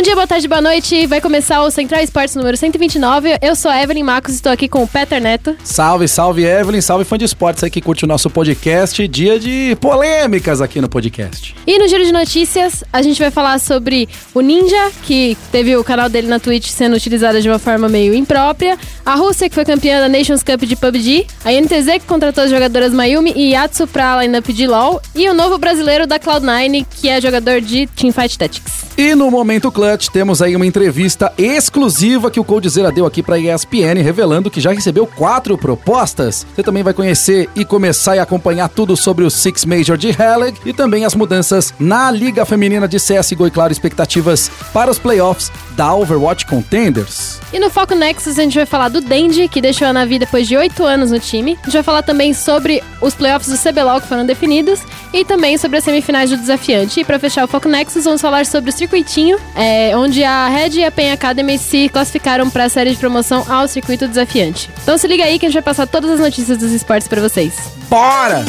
Bom dia, boa tarde, boa noite. Vai começar o Central Esportes número 129. Eu sou a Evelyn Marcos, estou aqui com o Peter Neto. Salve, salve Evelyn, salve fã de esportes aí que curte o nosso podcast. Dia de polêmicas aqui no podcast. E no Giro de Notícias, a gente vai falar sobre o Ninja, que teve o canal dele na Twitch sendo utilizado de uma forma meio imprópria, a Rússia, que foi campeã da Nations Cup de PUBG, a NTZ, que contratou as jogadoras Mayumi e Yatsu pra lineup de LoL, e o novo brasileiro da Cloud9, que é jogador de Teamfight Tactics. E no Momento Temos aí uma entrevista exclusiva que o Coldzera deu aqui pra ESPN, revelando que já recebeu quatro propostas. Você também vai conhecer e começar a acompanhar tudo sobre o Six Major de Hellig e também as mudanças na Liga Feminina de CSGO e, claro, expectativas para os playoffs da Overwatch Contenders. E no Foco Nexus a gente vai falar do Dendi, que deixou a Navi depois de oito anos no time. A gente vai falar também sobre os playoffs do CBLOL que foram definidos e também sobre as semifinais do desafiante. E para fechar o Foco Nexus, vamos falar sobre o circuitinho, é, onde a Red e a PEN Academy se classificaram para a série de promoção ao circuito desafiante. Então se liga aí que a gente vai passar todas as notícias dos esportes para vocês. Bora!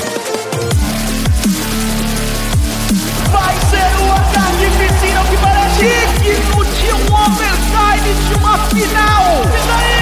Vai ser uma tarde piscina que parece digno de um overtime de uma final. Isso aí!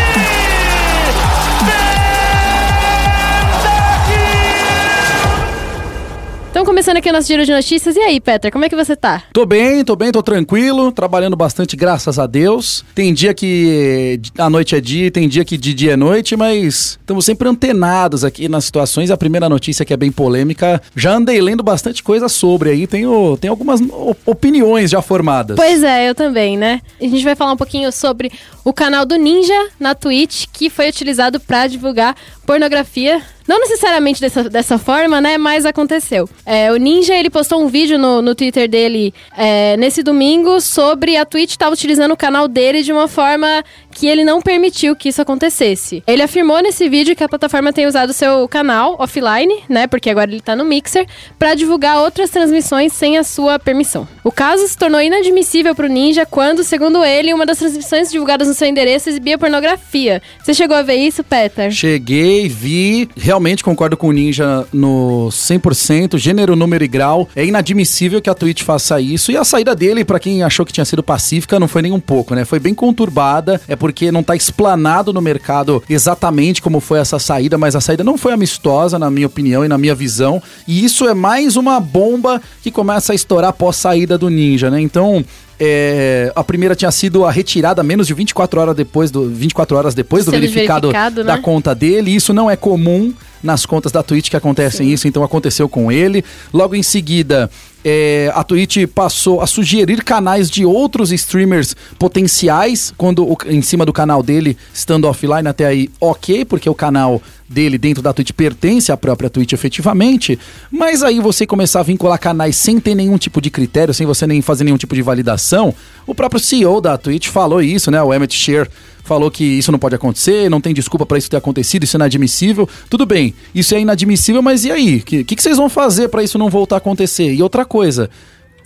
Então começando aqui o nosso giro de notícias. E aí, Peter, como é que você tá? Tô bem, tô bem, tô tranquilo, trabalhando bastante, graças a Deus. Tem dia que a noite é dia, tem dia que de dia é noite, mas estamos sempre antenados aqui nas situações. A primeira notícia que é bem polêmica, já andei lendo bastante coisa sobre aí, tenho, tenho algumas opiniões já formadas. Pois é, eu também, né? A gente vai falar um pouquinho sobre o canal do Ninja na Twitch, que foi utilizado para divulgar pornografia. Não necessariamente dessa, dessa forma, né? Mas aconteceu. É, o Ninja, ele postou um vídeo no, no Twitter dele é, nesse domingo sobre a Twitch estar utilizando o canal dele de uma forma que ele não permitiu que isso acontecesse. Ele afirmou nesse vídeo que a plataforma tem usado seu canal offline, né? Porque agora ele tá no Mixer, para divulgar outras transmissões sem a sua permissão. O caso se tornou inadmissível pro Ninja quando, segundo ele, uma das transmissões divulgadas no seu endereço exibia pornografia. Você chegou a ver isso, Peter? Cheguei, vi, realmente concordo com o Ninja no 100%, gênero, número e grau. É inadmissível que a Twitch faça isso. E a saída dele, para quem achou que tinha sido pacífica, não foi nem um pouco, né? Foi bem conturbada. É porque não tá explanado no mercado exatamente como foi essa saída, mas a saída não foi amistosa, na minha opinião e na minha visão. E isso é mais uma bomba que começa a estourar após saída do Ninja, né? Então, é, a primeira tinha sido a retirada menos de 24 horas depois do 24 horas depois do verificado, verificado, da né? conta dele. Isso não é comum nas contas da Twitch que acontecem isso, então aconteceu com ele. Logo em seguida, é, a Twitch passou a sugerir canais de outros streamers potenciais quando o- em cima do canal dele estando offline até aí, ok, porque o canal dele dentro da Twitch pertence à própria Twitch efetivamente, mas aí você começar a vincular canais sem ter nenhum tipo de critério, sem você nem fazer nenhum tipo de validação, o próprio CEO da Twitch falou isso, né? O Emmett Shear falou que isso não pode acontecer, não tem desculpa para isso ter acontecido, isso é inadmissível. Tudo bem, isso é inadmissível, mas e aí? O que, que, que vocês vão fazer para isso não voltar a acontecer? E outra coisa.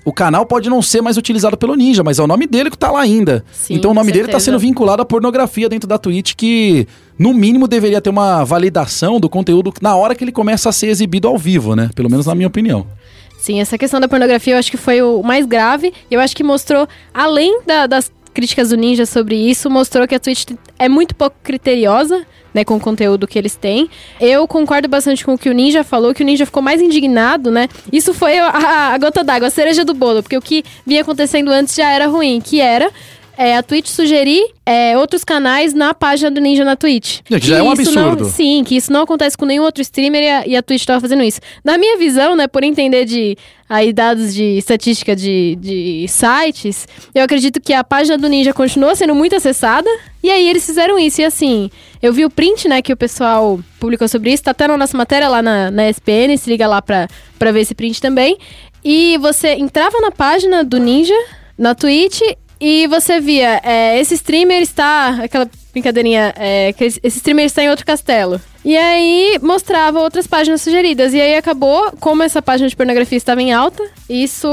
O canal pode não ser mais utilizado pelo Ninja, mas é o nome dele que tá lá ainda. Sim, então o nome dele tá sendo vinculado à pornografia dentro da Twitch, que no mínimo deveria ter uma validação do conteúdo na hora que ele começa a ser exibido ao vivo, né? Pelo menos na minha opinião. Sim, essa questão da pornografia eu acho que foi o mais grave. Eu acho que mostrou, além da- das críticas do Ninja sobre isso, mostrou que a Twitch é muito pouco criteriosa. Né, com o conteúdo que eles têm. Eu concordo bastante com o que o Ninja falou, que o Ninja ficou mais indignado, né? Isso foi a, a gota d'água, a cereja do bolo, porque o que vinha acontecendo antes já era ruim, que era é, a Twitch sugerir é, outros canais na página do Ninja na Twitch. Gente, já é um isso não- absurdo. sim, que isso não acontece com nenhum outro streamer e a, e a Twitch tava fazendo isso. Na minha visão, né, por entender de aí dados de estatística de, de sites, eu acredito que a página do Ninja continua sendo muito acessada. E aí eles fizeram isso. E assim, eu vi o print, né, que o pessoal publicou sobre isso. Tá até na nossa matéria lá na, na SPN, se liga lá pra, pra ver esse print também. E você entrava na página do Ninja, na Twitch, e você via, é, esse streamer está. Aquela brincadeirinha, é, esse streamer está em outro castelo. E aí mostrava outras páginas sugeridas. E aí acabou, como essa página de pornografia estava em alta, isso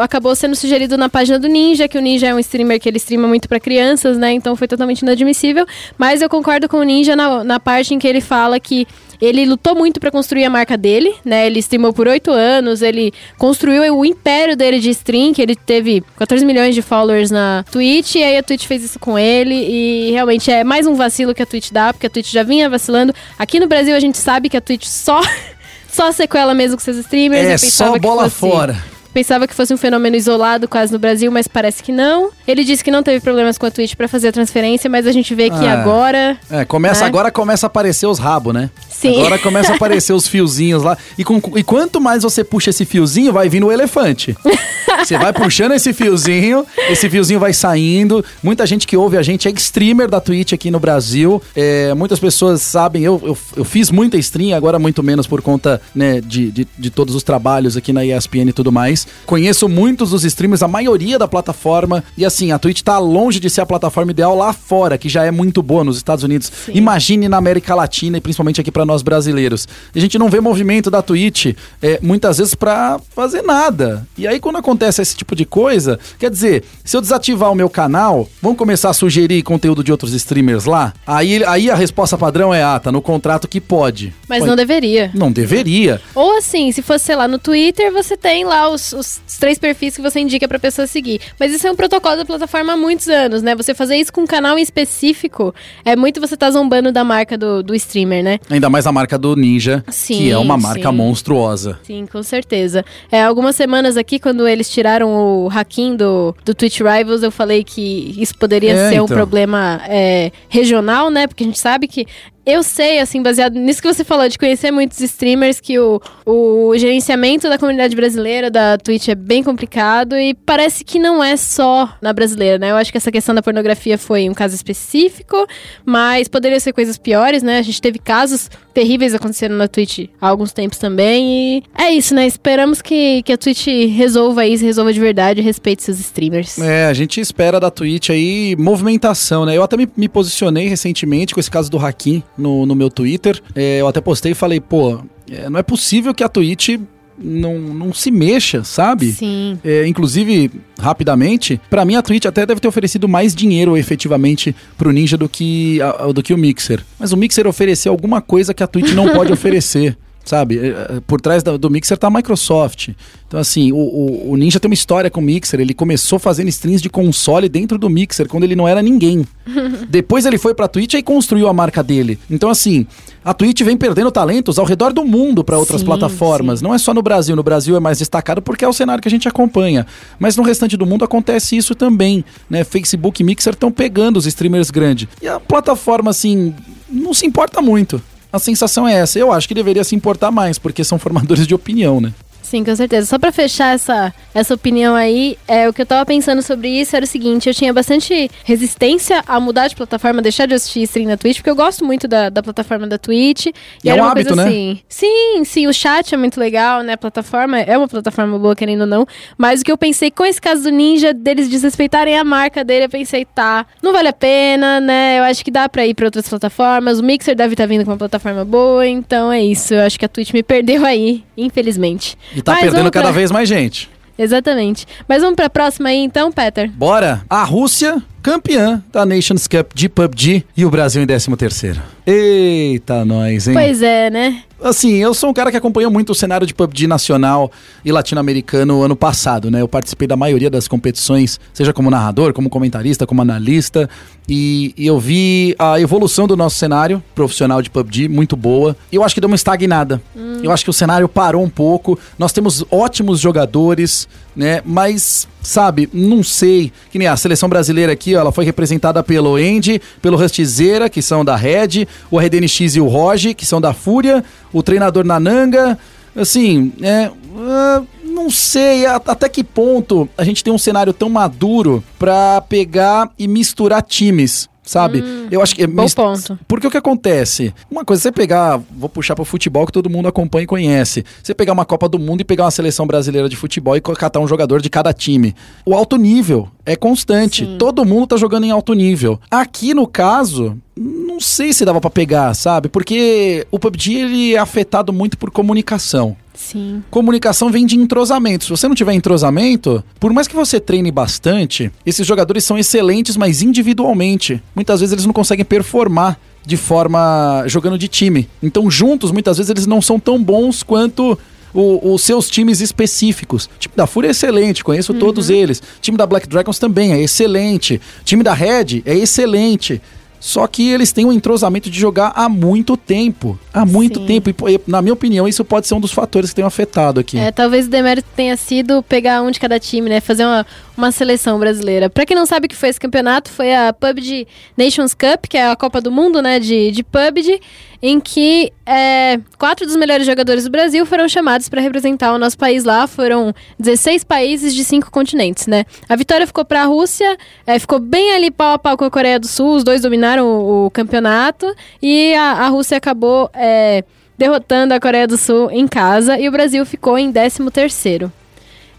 acabou sendo sugerido na página do Ninja, que o Ninja é um streamer que ele streama muito pra crianças, né? Então foi totalmente inadmissível. Mas eu concordo com o Ninja na, na parte em que ele fala que Ele lutou muito pra construir a marca dele, né? Ele streamou por oito anos, ele construiu o império dele de stream, que ele teve 14 milhões de followers na Twitch, e aí a Twitch fez isso com ele, e realmente é mais um vacilo que a Twitch dá, porque a Twitch já vinha vacilando. Aqui no Brasil a gente sabe que a Twitch só, só sequela mesmo com seus streamers. É só que bola fora. Pensava que fosse um fenômeno isolado quase no Brasil, mas parece que não. Ele disse que não teve problemas com a Twitch pra fazer a transferência, mas a gente vê que Ah. agora. É, começa, Né? agora começa a aparecer os rabos, né? Sim. Agora começa a aparecer os fiozinhos lá. E, com- e quanto mais você puxa esse fiozinho, vai vindo o elefante. Você vai puxando esse fiozinho, esse fiozinho vai saindo. Muita gente que ouve a gente é streamer da Twitch aqui no Brasil. É, muitas pessoas sabem, eu, eu, eu fiz muita stream, agora muito menos por conta né, de, de, de todos os trabalhos aqui na ESPN e tudo mais. Conheço muitos dos streamers, a maioria da plataforma. E assim, a Twitch tá longe de ser a plataforma ideal lá fora, que já é muito boa nos Estados Unidos. Sim. Imagine na América Latina e principalmente aqui pra nós brasileiros. A gente não vê movimento da Twitch é, muitas vezes pra fazer nada. E aí quando acontece esse tipo de coisa, quer dizer, se eu desativar o meu canal, vão começar a sugerir conteúdo de outros streamers lá? Aí, aí a resposta padrão é, ah, tá no contrato que pode. Mas Pô, não deveria. Não deveria. Ou assim, se fosse, sei lá, no Twitter, você tem lá os, os três perfis que você indica pra pessoa seguir. Mas isso é um protocolo da plataforma há muitos anos, né? Você fazer isso com um canal em específico é muito você tá zombando da marca do, do streamer, né? Ainda mais a marca do Ninja, que Sim, é uma marca sim. monstruosa. Sim, com certeza. É, algumas semanas aqui, quando eles tiraram o hacking do, do Twitch Rivals, eu falei que isso poderia É, ser um então. problema é, regional, né? Porque a gente sabe que. Eu sei, assim, baseado nisso que você falou, de conhecer muitos streamers, que o, o gerenciamento da comunidade brasileira da Twitch é bem complicado e parece que não é só na brasileira, né? Eu acho que essa questão da pornografia foi um caso específico, mas poderia ser coisas piores, né? A gente teve casos terríveis acontecendo na Twitch há alguns tempos também. E é isso, né? Esperamos que, que a Twitch resolva isso, resolva de verdade respeite seus streamers. É, a gente espera da Twitch aí movimentação, né? Eu até me, me posicionei recentemente com esse caso do Hakim no, no meu Twitter. É, eu até postei e falei, pô, é, não é possível que a Twitch não, não se mexa, sabe? Sim. É, inclusive, rapidamente, pra mim a Twitch até deve ter oferecido mais dinheiro efetivamente pro Ninja do que, a- do que o Mixer. Mas o Mixer ofereceu alguma coisa que a Twitch não pode oferecer. Sabe, É, é, por trás do Mixer tá a Microsoft. Então, assim, o, o- o Ninja tem uma história com o Mixer. Ele começou fazendo streams de console dentro do Mixer, quando ele não era ninguém. Depois ele foi pra Twitch e construiu a marca dele. Então, assim, a Twitch vem perdendo talentos ao redor do mundo pra outras Sim, plataformas. sim. Não é só no Brasil. No Brasil é mais destacado porque é o cenário que a gente acompanha. Mas no restante do mundo acontece isso também. Né? Facebook e Mixer estão pegando os streamers grandes. E a plataforma, assim, não se importa muito. A sensação é essa. Eu acho que deveria se importar mais, porque são formadores de opinião, né? Sim, com certeza. Só pra fechar essa, essa opinião aí, é, o que eu tava pensando sobre isso era o seguinte: eu tinha bastante resistência a mudar de plataforma, deixar de assistir stream na Twitch, porque eu gosto muito da, da plataforma da Twitch. E é era um uma hábito, coisa né? assim. Sim, sim, o chat é muito legal, né? A plataforma é uma plataforma boa, querendo ou não. Mas o que eu pensei com esse caso do Ninja, deles desrespeitarem a marca dele, eu pensei, tá, não vale a pena, né? Eu acho que dá pra ir pra outras plataformas. O Mixer deve estar vindo com uma plataforma boa, então é isso. Eu acho que a Twitch me perdeu aí, infelizmente. E tá Mas perdendo vamos pra- cada vez mais gente. Exatamente. Mas vamos pra próxima aí então, Peter? Bora! A Rússia, campeã da Nations Cup de PUBG e o Brasil em 13 terceiro. Eita, nós, hein? Pois é, né? Assim, eu sou um cara que acompanhou muito o cenário de PUBG nacional e latino-americano ano passado, né? Eu participei da maioria das competições, seja como narrador, como comentarista, como analista, e, e eu vi a evolução do nosso cenário profissional de PUBG muito boa. E eu acho que deu uma estagnada. Eu acho que o cenário parou um pouco. Nós temos ótimos jogadores, né? Mas, sabe, não sei. Que nem a seleção brasileira aqui, ó, ela foi representada pelo Andy, pelo Rustizeira, que são da Red, o RDNX e o Roge, que são da Fúria, o treinador Nananga. Assim, é. ah, não sei até que ponto a gente tem um cenário tão maduro pra pegar e misturar times. Sabe? Eu acho que. bom ponto. Porque o que acontece? Uma coisa, você pegar, vou puxar pro futebol que todo mundo acompanha e conhece. Você pegar uma Copa do Mundo e pegar uma seleção brasileira de futebol e catar um jogador de cada time. O alto nível é constante. Sim. Todo mundo tá jogando em alto nível. Aqui no caso, não sei se dava pra pegar, sabe? Porque o PUBG ele é afetado muito por comunicação. Sim. Comunicação vem de entrosamento. Se você não tiver entrosamento, por mais que você treine bastante, esses jogadores são excelentes, mas individualmente. Muitas vezes eles não conseguem performar de forma jogando de time. Então, juntos, muitas vezes eles não são tão bons quanto o- os seus times específicos. O time da Fúria é excelente, conheço todos eles. O time da Black Dragons também é excelente. O time da Red é excelente. Só que eles têm um entrosamento de jogar há muito tempo. Há muito Sim. tempo. E, na minha opinião, isso pode ser um dos fatores que tem afetado aqui. É, talvez o demérito tenha sido pegar um de cada time, né? Fazer uma, uma seleção brasileira. Pra quem não sabe o que foi esse campeonato, foi a PUBG Nations Cup, que é a Copa do Mundo, né? De, de PUBG, em que é, quatro dos melhores jogadores do Brasil foram chamados pra representar o nosso país lá. Foram 16 países de cinco continentes, né? A vitória ficou pra Rússia, é, ficou bem ali pau a pau com a Coreia do Sul. Os dois dominaram o, o campeonato e a, a Rússia acabou. é, derrotando a Coreia do Sul em casa e o Brasil ficou em 13 terceiro.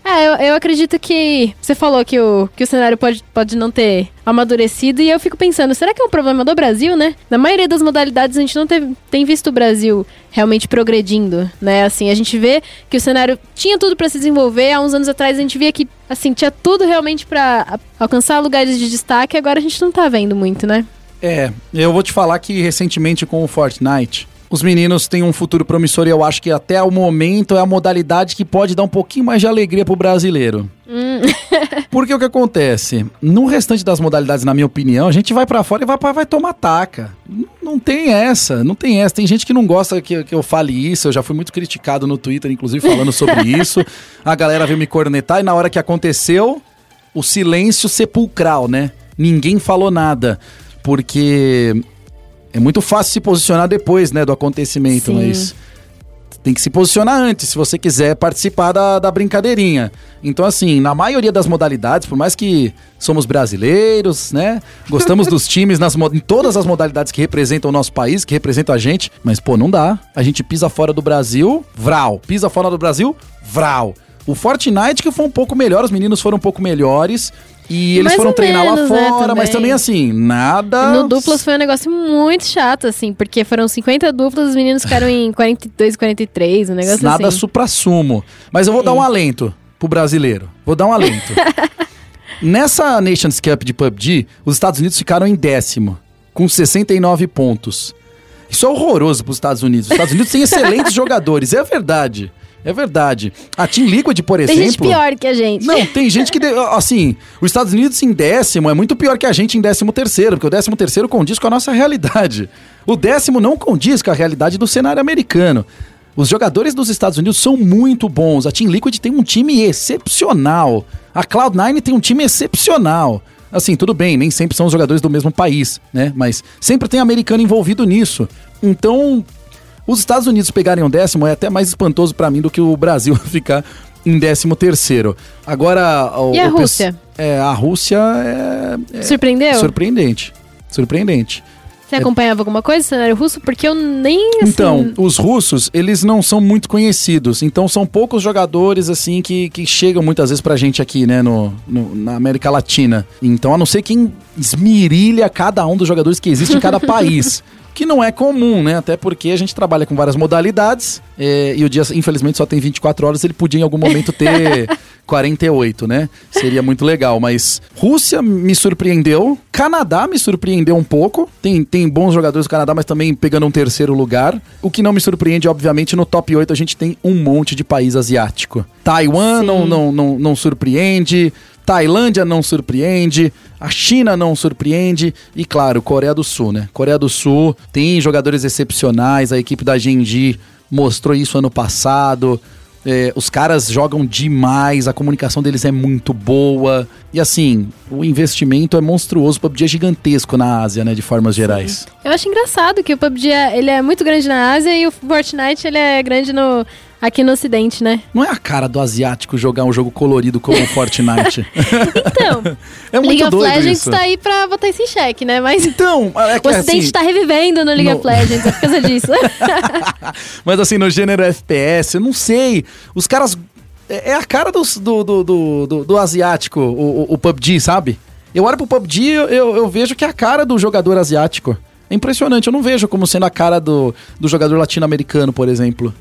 É, eu, eu acredito que você falou que o, que o cenário pode, pode não ter amadurecido e eu fico pensando, será que é um problema do Brasil, né? Na maioria das modalidades a gente não teve- tem visto o Brasil realmente progredindo, né? Assim, a gente vê que o cenário tinha tudo pra se desenvolver, há uns anos atrás a gente via que, assim, tinha tudo realmente pra a- alcançar lugares de destaque, agora a gente não tá vendo muito, né? É, eu vou te falar que recentemente com o Fortnite, os meninos têm um futuro promissor e eu acho que até o momento é a modalidade que pode dar um pouquinho mais de alegria pro brasileiro. Porque o que acontece? No restante das modalidades, na minha opinião, a gente vai pra fora e vai, vai tomar taca. Não tem essa, não tem essa. Tem gente que não gosta que, que eu fale isso. Eu já fui muito criticado no Twitter, inclusive, falando sobre isso. A galera veio me cornetar e na hora que aconteceu, o silêncio sepulcral, né? Ninguém falou nada. Porque é muito fácil se posicionar depois, né, do acontecimento, Sim. mas tem que se posicionar antes, se você quiser participar da, da brincadeirinha. Então, assim, na maioria das modalidades, por mais que somos brasileiros, né? Gostamos dos times nas, em todas as modalidades que representam o nosso país, que representam a gente, mas, pô, não dá. A gente pisa fora do Brasil, vral. Pisa fora do Brasil, vral. O Fortnite que foi um pouco melhor, os meninos foram um pouco melhores. E eles Mais foram treinar menos, lá né, fora, mas também. também assim, nada. No duplas foi um negócio muito chato, assim, porque foram 50 duplas, os meninos ficaram em 42, 43, um negócio Nada assim. supra-sumo. Mas eu vou dar um alento pro brasileiro. Vou dar um alento. Nessa Nations Cup de PUBG, os Estados Unidos ficaram em décimo, com 69 pontos. Isso é horroroso pros Estados Unidos. Os Estados Unidos têm excelentes jogadores, é verdade. É verdade. A Team Liquid, por Tem exemplo... gente pior que a gente. Não, tem gente que, assim, os Estados Unidos em décimo é muito pior que a gente em décimo terceiro, porque o décimo terceiro condiz com a nossa realidade. O décimo não condiz com a realidade do cenário americano. Os jogadores dos Estados Unidos são muito bons. A Team Liquid tem um time excepcional. A Cloud9 tem um time excepcional. Assim, tudo bem, nem sempre são os jogadores do mesmo país, né? Mas sempre tem americano envolvido nisso. Então, os Estados Unidos pegarem um décimo é até mais espantoso pra mim do que o Brasil ficar em décimo terceiro. Agora... o- E a Rússia? É, a Rússia é, é Surpreendeu? surpreendente. Surpreendente. Você acompanhava alguma coisa do cenário russo? Porque eu nem, assim... Então, os russos, eles não são muito conhecidos. Então, são poucos jogadores, assim, que, que chegam muitas vezes pra gente aqui, né, no, no- na América Latina. Então, a não ser quem esmirilha cada um dos jogadores que existe em cada país. Que não é comum, né? Até porque a gente trabalha com várias modalidades é, e o dia, infelizmente, só tem 24 horas. Ele podia em algum momento ter 48, né? Seria muito legal. Mas Rússia me surpreendeu. Canadá me surpreendeu um pouco. Tem, tem bons jogadores do Canadá, mas também pegando um terceiro lugar. O que não me surpreende, obviamente, no top 8 a gente tem um monte de país asiático. Taiwan não, não, não, não surpreende. Tailândia não surpreende, a China não surpreende e, claro, Coreia do Sul, né? Coreia do Sul tem jogadores excepcionais, a equipe da Genji mostrou isso ano passado. É, os caras jogam demais, a comunicação deles é muito boa. E assim, o investimento é monstruoso, o PUBG é gigantesco na Ásia, né? De formas gerais. Eu acho engraçado que o PUBG é, ele é muito grande na Ásia e o Fortnite ele é grande no, aqui no Ocidente, né? Não é a cara do asiático jogar um jogo colorido como o Fortnite. Então, é muito League of Legends isso. tá aí pra botar isso em xeque, né? Mas Então, é que o Ocidente assim, tá revivendo no League no- of Legends, é por causa disso. Mas assim, no gênero FPS, eu não sei. Os caras. É é a cara dos- do, do, do, do, asiático, o, o- o PUBG, sabe? Eu olho pro PUBG eu, eu, eu vejo que é a cara do jogador asiático. É impressionante, eu não vejo como sendo a cara do, do jogador latino-americano, por exemplo.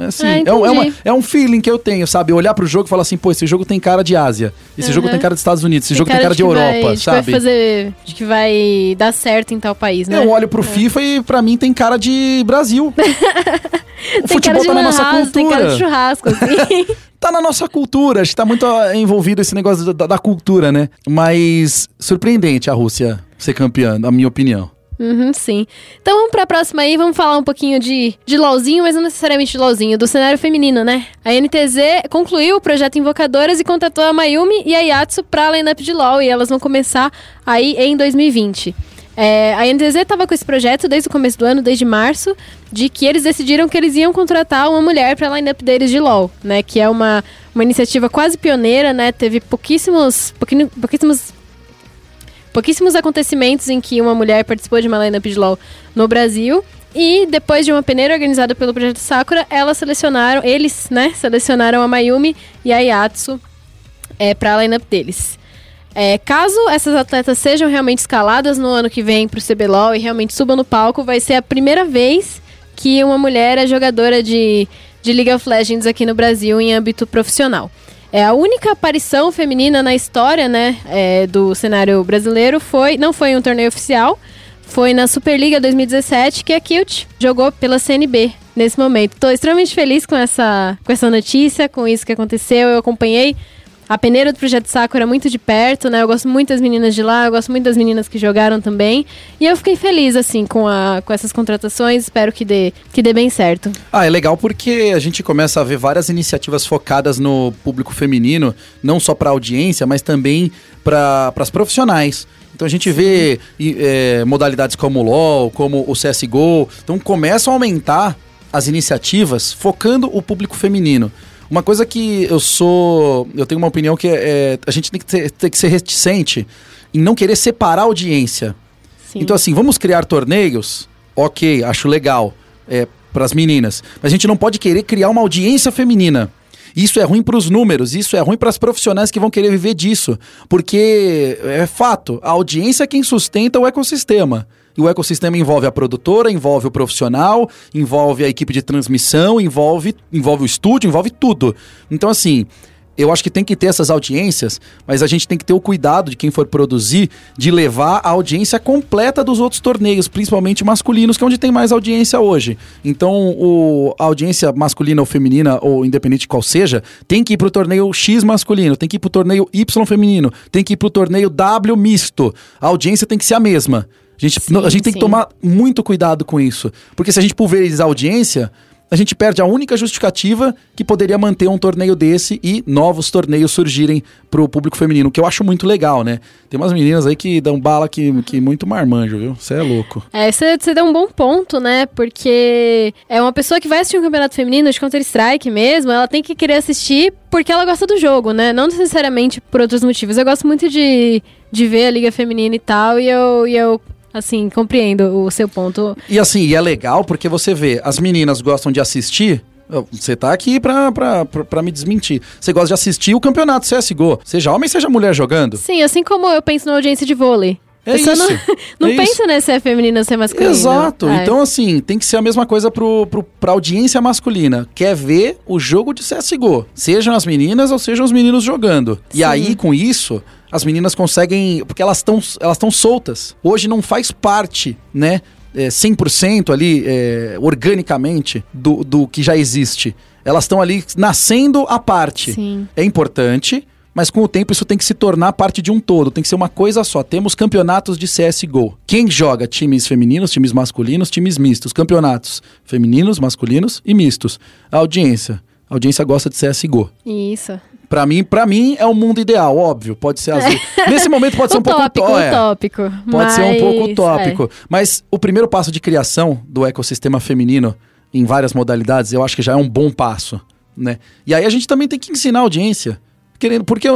É Assim, Ah, é, um- é, uma- é um feeling que eu tenho, sabe? Olhar pro jogo e falar assim, pô, esse jogo tem cara de Ásia. Esse jogo Aham. tem cara dos Estados Unidos. Esse jogo tem cara cara de que vai- Europa, de que vai sabe? fazer, de que vai dar certo em tal país, né? Eu olho pro FIFA e pra mim tem cara de Brasil. o tem futebol cara de tá na nossa house, tem cara de cultura. churrasco, assim. Tá na nossa cultura. Acho que tá muito envolvido esse negócio da, da cultura, né? Mas surpreendente a Rússia ser campeã, na minha opinião. Uhum, sim. Então vamos pra próxima aí, vamos falar um pouquinho de, de LOLzinho, mas não necessariamente de LOLzinho, do cenário feminino, né? A NTZ concluiu o projeto Invocadoras e contratou a Mayumi e a Yatsu pra lineup de LOL, e elas vão começar aí em 2020. É, a NTZ estava com esse projeto desde o começo do ano, desde março, de que eles decidiram que eles iam contratar uma mulher para a lineup deles de LoL, né? Que é uma, uma iniciativa quase pioneira, né? Teve pouquíssimos, pouquíssimos pouquíssimos acontecimentos em que uma mulher participou de uma lineup de LoL no Brasil. E depois de uma peneira organizada pelo Projeto Sakura, elas selecionaram, eles, né, selecionaram a Mayumi e a Yatsu é, para a lineup deles. É, caso essas atletas sejam realmente escaladas no ano que vem pro CBLOL e realmente subam no palco, vai ser a primeira vez que uma mulher é jogadora de, de League of Legends aqui no Brasil em âmbito profissional. É a única aparição feminina na história, né, é, do cenário brasileiro foi, não foi em um torneio oficial, foi na Superliga 2017 que a Kilt jogou pela CNB nesse momento. Estou extremamente feliz com essa, com essa notícia, com isso que aconteceu. Eu acompanhei a peneira do Projeto Sakura muito de perto, né? Eu gosto muito das meninas de lá, eu gosto muito das meninas que jogaram também. E eu fiquei feliz, assim, com, a, com essas contratações. Espero que dê, que dê bem certo. Ah, é legal porque a gente começa a ver várias iniciativas focadas no público feminino, não só para audiência, mas também para as profissionais. Então a gente vê é, modalidades como o LoL, como o CSGO, então começam a aumentar as iniciativas focando o público feminino. Uma coisa que eu sou. Eu tenho uma opinião que é. é, a gente tem que, ter, tem que ser reticente em não querer separar a audiência. Sim. Então, assim, vamos criar torneios? Ok, acho legal. É, para as meninas. Mas a gente não pode querer criar uma audiência feminina. Isso é ruim para os números, isso é ruim para as profissionais que vão querer viver disso. Porque é fato, a audiência é quem sustenta o ecossistema. E o ecossistema envolve a produtora, envolve o profissional, envolve a equipe de transmissão, envolve, envolve o estúdio, envolve tudo. Então, assim, eu acho que tem que ter essas audiências, mas a gente tem que ter o cuidado de quem for produzir de levar a audiência completa dos outros torneios, principalmente masculinos, que é onde tem mais audiência hoje. Então, o, a audiência masculina ou feminina, ou independente de qual seja, tem que ir pro torneio X masculino, tem que ir pro torneio Y feminino, tem que ir pro torneio W misto. A audiência tem que ser a mesma. A gente, Sim, a gente tem que tomar muito cuidado com isso. Porque se a gente pulverizar a audiência, a gente perde a única justificativa que poderia manter um torneio desse e novos torneios surgirem pro público feminino, que eu acho muito legal, né? Tem umas meninas aí que dão bala que, que muito marmanjo, viu? Você é louco. É, você você deu um bom ponto, né? Porque é uma pessoa que vai assistir um campeonato feminino de Counter-Strike mesmo, ela tem que querer assistir porque ela gosta do jogo, né? Não necessariamente por outros motivos. Eu gosto muito de, de ver a Liga Feminina e tal, e eu, e eu assim, compreendo o seu ponto. E assim, e é legal porque você vê, as meninas gostam de assistir. Você tá aqui pra, pra, pra, pra me desmentir. Você gosta de assistir o campeonato CSGO. Seja homem, seja mulher jogando. Sim, assim como eu penso na audiência de vôlei. É isso. não, não é pensa isso. né, se é feminino ou se é masculino. Exato. É. Então, assim, tem que ser a mesma coisa pro, pro, pra audiência masculina. Quer ver o jogo de CSGO. Sejam as meninas ou sejam os meninos jogando. E Sim. aí, com isso, as meninas conseguem. Porque elas estão elas tão soltas. Hoje não faz parte, né? É, 100% ali, é, organicamente, do, do que já existe. Elas estão ali nascendo à parte. Sim. É importante, mas com o tempo isso tem que se tornar parte de um todo, tem que ser uma coisa só. Temos campeonatos de CSGO. Quem joga? Times femininos, times masculinos, times mistos. Campeonatos femininos, masculinos e mistos. A audiência. A audiência gosta de CSGO. Isso. Pra mim, para mim é o mundo ideal, óbvio. Pode ser azul. Nesse momento pode ser um pouco utópico, tó- é. utópico. Pode ser um pouco mas, utópico. Mas o primeiro passo de criação do ecossistema feminino em várias modalidades, eu acho que já é um bom passo, né? E aí a gente também tem que ensinar a audiência. Querendo, porque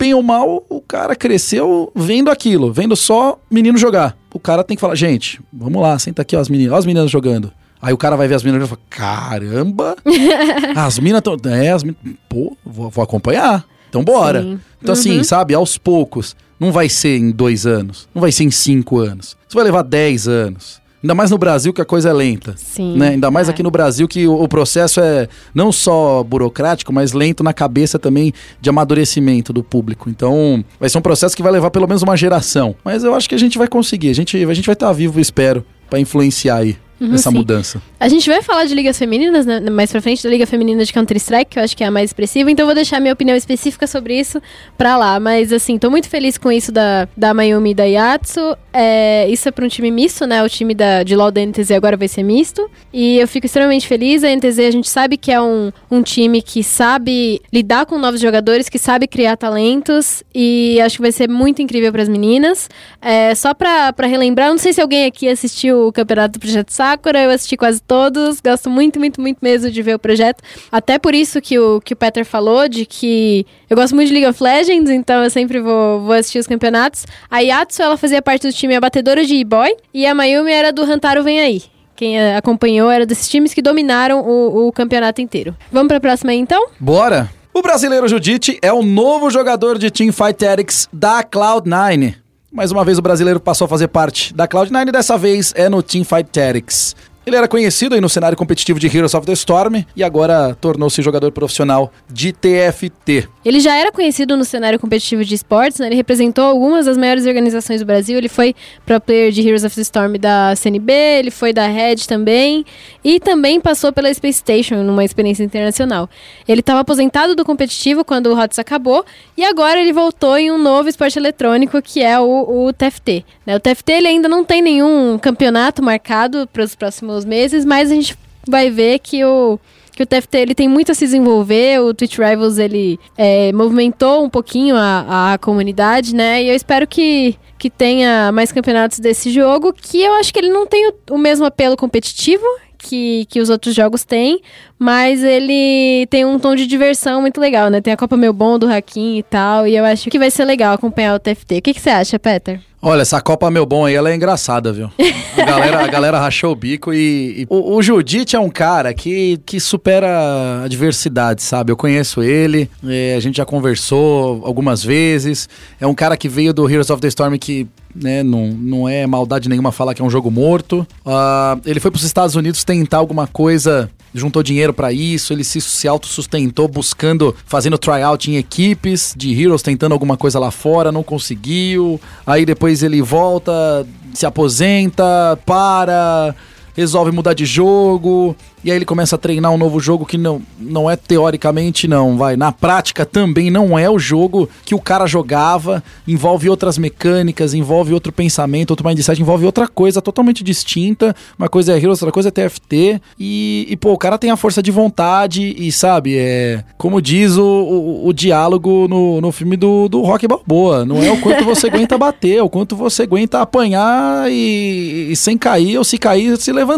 bem ou mal, o cara cresceu vendo aquilo, vendo só menino jogar. O cara tem que falar, gente, vamos lá, senta aqui, ó, as meninas, ó as meninas jogando. Aí o cara vai ver as meninas e fala, caramba, as minas estão. É, as meninas. Pô, vou, vou acompanhar. Então bora. Sim. Então, assim, Uhum. sabe, aos poucos. Não vai ser em dois anos. Não vai ser em cinco anos. Isso vai levar dez anos. Ainda mais no Brasil que a coisa é lenta. Sim. Né? Ainda mais É. aqui no Brasil que o, o processo é não só burocrático, mas lento na cabeça também de amadurecimento do público. Então, vai ser um processo que vai levar pelo menos uma geração. Mas eu acho que a gente vai conseguir. A gente, a gente vai estar vivo, espero, pra influenciar aí Uhum, essa sim. mudança. A gente vai falar de ligas femininas né, mais pra frente, da Liga Feminina de Counter-Strike, que eu acho que é a mais expressiva, então vou deixar minha opinião específica sobre isso pra lá. Mas assim, tô muito feliz com isso da, da Mayumi e da Yatsu. É, isso é pra um time misto, né? O time da, de LoL da NTZ agora vai ser misto. E eu fico extremamente feliz. A NTZ a gente sabe que é um, um time que sabe lidar com novos jogadores, que sabe criar talentos. E acho que vai ser muito incrível pras meninas. É, só pra relembrar, não sei se alguém aqui assistiu o campeonato do Projeto Sakura, eu assisti quase todos, gosto muito, muito, muito mesmo de ver o projeto. Até por isso que o, que o Peter falou, de que eu gosto muito de League of Legends, então eu sempre vou, vou assistir os campeonatos. A Yatsu, ela fazia parte do time abatedora de E-Boy, e a Mayumi era do Hantaro Vem Aí. Quem eh, acompanhou era desses times que dominaram o, o campeonato inteiro. Vamos pra próxima aí, então? Bora! O brasileiro Judite é o novo jogador de Teamfight Tactics da Cloud9. Mais uma vez o brasileiro passou a fazer parte da Cloud9 e dessa vez é no Teamfight Tactics. Ele era conhecido aí no cenário competitivo de Heroes of the Storm e agora tornou-se jogador profissional de TFT. Ele já era conhecido no cenário competitivo de esportes, né? Ele representou algumas das maiores organizações do Brasil. Ele foi pro player de Heroes of the Storm da CNB, ele foi da Red também. E também passou pela Space Station, numa experiência internacional. Ele estava aposentado do competitivo quando o HOTS acabou. E agora ele voltou em um novo esporte eletrônico, que é o, o TFT. né? O TFT ele ainda não tem nenhum campeonato marcado para os próximos meses, mas a gente vai ver que o que o TFT ele tem muito a se desenvolver, o Twitch Rivals ele é, movimentou um pouquinho a, a comunidade, né? E eu espero que, que tenha mais campeonatos desse jogo, que eu acho que ele não tem o, o mesmo apelo competitivo que, que os outros jogos têm, mas ele tem um tom de diversão muito legal, né? Tem a Copa Meu Bom do Hakim e tal, e eu acho que vai ser legal acompanhar o TFT. O que, que você acha, Peter? Olha, essa Copa Meu Bom aí, ela é engraçada, viu? A galera, a galera rachou o bico e... e- o, o Judite é um cara que, que supera adversidade, sabe? Eu conheço ele, é, a gente já conversou algumas vezes. É um cara que veio do Heroes of the Storm que... Né, não, não é maldade nenhuma falar que é um jogo morto. Ah, ele foi para os Estados Unidos tentar alguma coisa juntou dinheiro pra isso, ele se, se autossustentou buscando, fazendo tryout em equipes de Heroes, tentando alguma coisa lá fora, não conseguiu. Aí depois ele volta, se aposenta, para, resolve mudar de jogo, e aí ele começa a treinar um novo jogo que não, não é teoricamente, não, vai. Na prática também não é o jogo que o cara jogava, envolve outras mecânicas, envolve outro pensamento, outro mindset, envolve outra coisa totalmente distinta. Uma coisa é Heroes, outra coisa é TFT. E, e pô, o cara tem a força de vontade e, sabe, é. Como diz o, o, o diálogo no, no filme do, do Rock Balboa. Não é o quanto você aguenta bater, é o quanto você aguenta apanhar e, e sem cair, ou se cair, se levantar.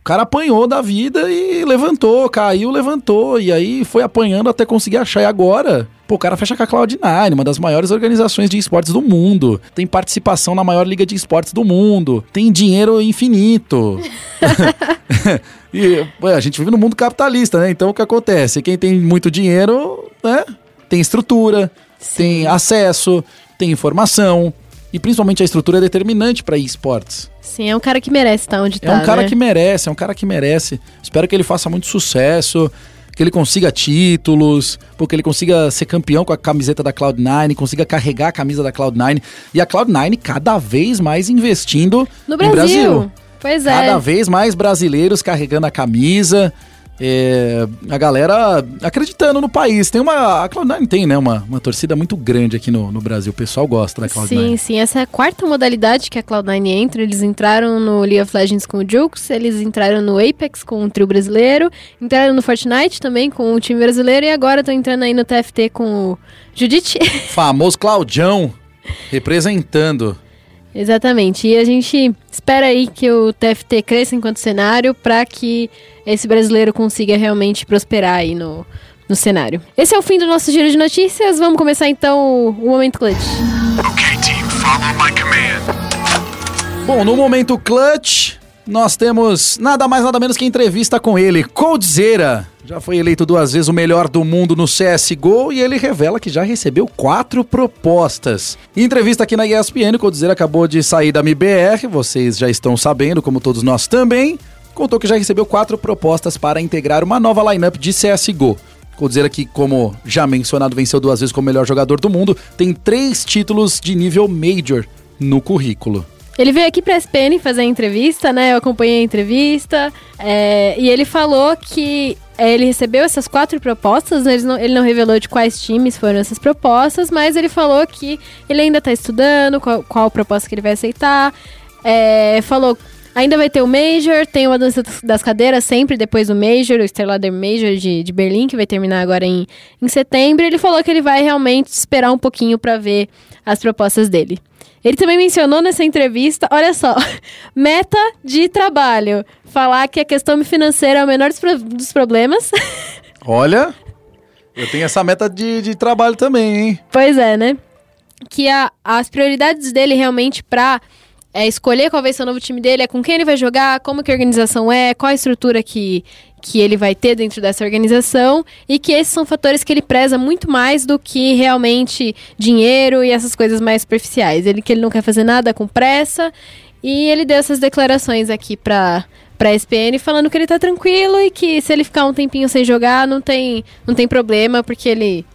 O cara apanhou da vida e levantou, caiu, levantou, e aí foi apanhando até conseguir achar. E agora, pô, o cara fecha com a Cloud9, uma das maiores organizações de esportes do mundo. Tem participação na maior liga de esportes do mundo. Tem dinheiro infinito. e a gente vive no mundo capitalista, né? Então o que acontece? Quem tem muito dinheiro, né? Tem estrutura, tem acesso, tem informação. E principalmente a estrutura é determinante para esportes. Sim, é um cara que merece estar onde É tá, um cara né? que merece, é um cara que merece. Espero que ele faça muito sucesso, que ele consiga títulos, porque ele consiga ser campeão com a camiseta da Cloud9, consiga carregar a camisa da Cloud9. E a Cloud9 cada vez mais investindo No no Brasil. Brasil. Pois é. Cada vez mais brasileiros carregando a camisa. É, a galera acreditando no país. Tem uma. A Cloud9 tem, né? Uma, uma torcida muito grande aqui no, no Brasil. O pessoal gosta da Cloud9. Sim, sim. Essa é a quarta modalidade que a Cloud9 entra. Eles entraram no League of Legends com o Jukes, eles entraram no Apex com o trio brasileiro, entraram no Fortnite também com o time brasileiro e agora estão entrando aí no TFT com o Judite. Famoso Claudião representando. Exatamente. E a gente espera aí que o TFT cresça enquanto cenário para que esse brasileiro consiga realmente prosperar aí no, no cenário. Esse é o fim do nosso giro de notícias. Vamos começar então o, Momento Clutch. Okay, team, follow my command. Bom, no momento clutch, nós temos nada mais nada menos que entrevista com ele, Coldzera. Já foi eleito duas vezes o melhor do mundo no CSGO e ele revela que já recebeu quatro propostas. Em entrevista aqui na ESPN, o Coldzera acabou de sair da MBR, vocês já estão sabendo, como todos nós também. Contou que já recebeu quatro propostas para integrar uma nova lineup de CSGO. Coldzera que, como já mencionado, venceu duas vezes como melhor jogador do mundo, tem três títulos de nível Major no currículo. Ele veio aqui pra SPN fazer a entrevista, né? Eu acompanhei a entrevista. é, e ele falou que é, ele recebeu essas quatro propostas. Ele não, ele não revelou de quais times foram essas propostas, mas ele falou que ele ainda tá estudando qual, qual proposta que ele vai aceitar. É, falou. Ainda vai ter o Major, tem uma dança das cadeiras sempre depois do Major, o Sterlader Major de, de Berlim, que vai terminar agora em, em setembro. Ele falou que ele vai realmente esperar um pouquinho pra ver as propostas dele. Ele também mencionou nessa entrevista, olha só, meta de trabalho. Falar que a questão financeira é o menor dos, pro- dos problemas. Olha, eu tenho essa meta de, de trabalho também, hein? pois é, né? Que a- as prioridades dele realmente pra é, escolher qual vai ser o novo time dele é com quem ele vai jogar, como que a organização é, qual a estrutura que, que ele vai ter dentro dessa organização e que esses são fatores que ele preza muito mais do que realmente dinheiro e essas coisas mais superficiais. Ele que ele não quer fazer nada com pressa e ele deu essas declarações aqui pra pra SPN falando que ele tá tranquilo e que se ele ficar um tempinho sem jogar não tem não tem problema porque ele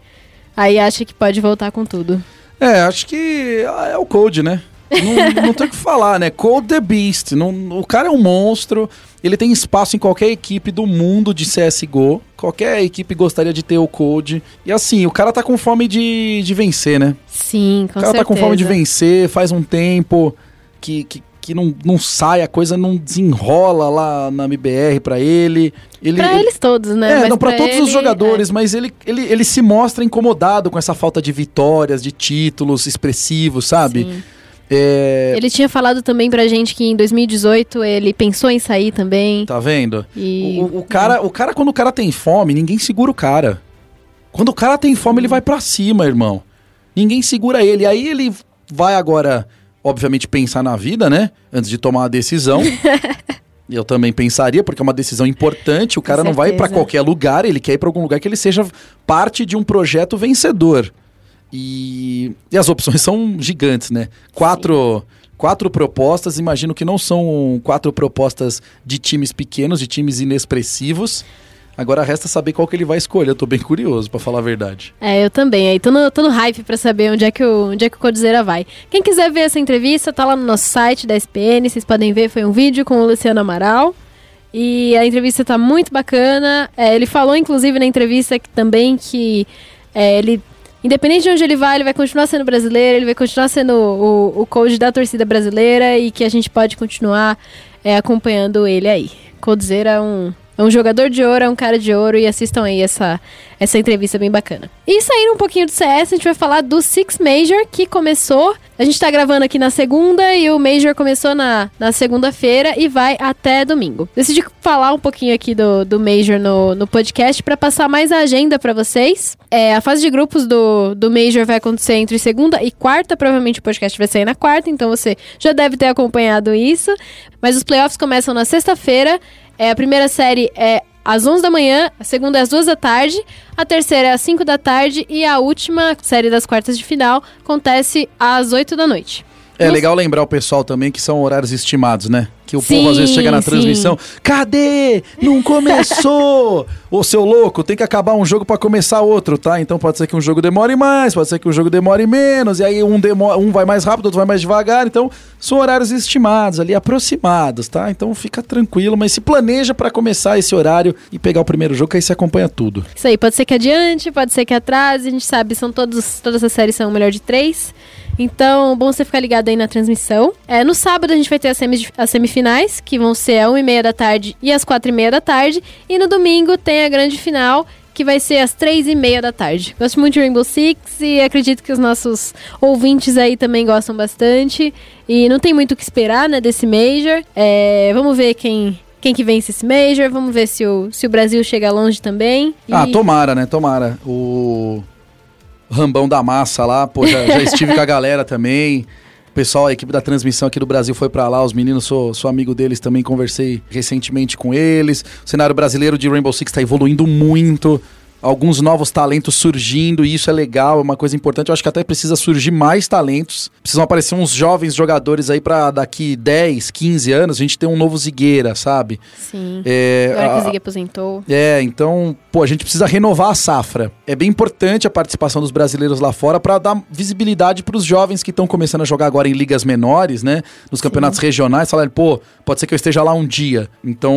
aí acha que pode voltar com tudo. É, acho que é o Code, né? Não, não tem o que falar, né? Code the Beast. Não, o cara é um monstro. Ele tem espaço em qualquer equipe do mundo de CSGO. Qualquer equipe gostaria de ter o Code. E assim, o cara tá com fome de, de vencer, né? Sim, com o cara certeza. tá com fome de vencer, faz um tempo que, que, que não, não sai, a coisa não desenrola lá na MBR pra ele. ele Pra ele- eles todos, né? é, Mas não, pra todos os ele, jogadores, mas ele, ele, ele se mostra incomodado com essa falta de vitórias, de títulos expressivos, sabe? Sim. É, Ele tinha falado também pra gente que em 2018 ele pensou em sair também. Tá vendo? E O, o cara, o cara, quando o cara tem fome, ninguém segura o cara. Quando o cara tem fome, ele vai pra cima, irmão. Ninguém segura ele. Aí ele vai agora, obviamente, pensar na vida, né? Antes de tomar uma decisão. Eu também pensaria, porque é uma decisão importante. O cara não vai pra certeza. qualquer lugar, ele quer ir pra algum lugar que ele seja parte de um projeto vencedor. E, e as opções são gigantes, né? Quatro, quatro propostas, imagino que não são quatro propostas de times pequenos, de times inexpressivos. Agora resta saber qual que ele vai escolher. Eu tô bem curioso, pra falar a verdade. É, eu também. Aí tô no, tô no hype pra saber onde é, que o, onde é que o Codizera vai. Quem quiser ver essa entrevista, tá lá no nosso site da SPN. Vocês podem ver, foi um vídeo com o Luciano Amaral. E a entrevista tá muito bacana. É, ele falou, inclusive, na entrevista que, também que é, ele. Independente de onde ele vai, ele vai continuar sendo brasileiro, ele vai continuar sendo o, o coach da torcida brasileira e que a gente pode continuar é, acompanhando ele aí. Coldzera é um, é um jogador de ouro, é um cara de ouro e assistam aí essa, essa entrevista bem bacana. E saindo um pouquinho do CS, a gente vai falar do Six Major, que começou. A gente tá gravando aqui na segunda e o Major começou na, na segunda-feira e vai até domingo. Decidi falar um pouquinho aqui do, do Major no, no podcast para passar mais a agenda para vocês. É, a fase de grupos do, do Major vai acontecer entre segunda e quarta. Provavelmente o podcast vai sair na quarta, então você já deve ter acompanhado isso. Mas os playoffs começam na sexta-feira. É, a primeira série é às 11 da manhã, a segunda é às 2 da tarde, a terceira é às 5 da tarde e a última série das quartas de final acontece às 8 da noite. É legal lembrar o pessoal também que são horários estimados, né? Que o Sim, povo às vezes chega na sim. transmissão, cadê? Não começou! Ô seu louco, tem que acabar um jogo pra começar outro, tá? Então pode ser que um jogo demore mais, pode ser que um jogo demore menos, e aí um, demo- um vai mais rápido, outro vai mais devagar, então são horários estimados ali, aproximados, tá? Então fica tranquilo, mas se planeja pra começar esse horário e pegar o primeiro jogo, que aí você acompanha tudo. Isso aí, pode ser que adiante, pode ser que atrase, a gente sabe, são todos, todas as séries são o melhor de três. Então, bom você ficar ligado aí na transmissão. É, no sábado a gente vai ter as, as semifinais, que vão ser às 1h30 da tarde e às 4h30 da tarde. E no domingo tem a grande final, que vai ser às 3h30 da tarde. Gosto muito de Rainbow Six e acredito que os nossos ouvintes aí também gostam bastante. E não tem muito o que esperar, né, desse Major. É, vamos ver quem... Quem que vence esse Major, vamos ver se o, se o Brasil chega longe também. Ah, E- tomara, né? Tomara. O Rambão da Massa lá, pô, já, já estive com a galera também. O pessoal, a equipe da transmissão aqui do Brasil foi pra lá, os meninos, sou, sou amigo deles também, conversei recentemente com eles. O cenário brasileiro de Rainbow Six tá evoluindo muito. Alguns novos talentos surgindo, e isso é legal, é uma coisa importante. Eu acho que até precisa surgir mais talentos. Precisam aparecer uns jovens jogadores aí pra daqui 10, 15 anos a gente ter um novo Zigueira, sabe? Sim. É, Agora que a- o Zig aposentou. é, então, pô, a gente precisa renovar a safra. É bem importante a participação dos brasileiros lá fora para dar visibilidade para os jovens que estão começando a jogar agora em ligas menores, né? Nos campeonatos regionais, falarem, pô, pode ser que eu esteja lá um dia. Então,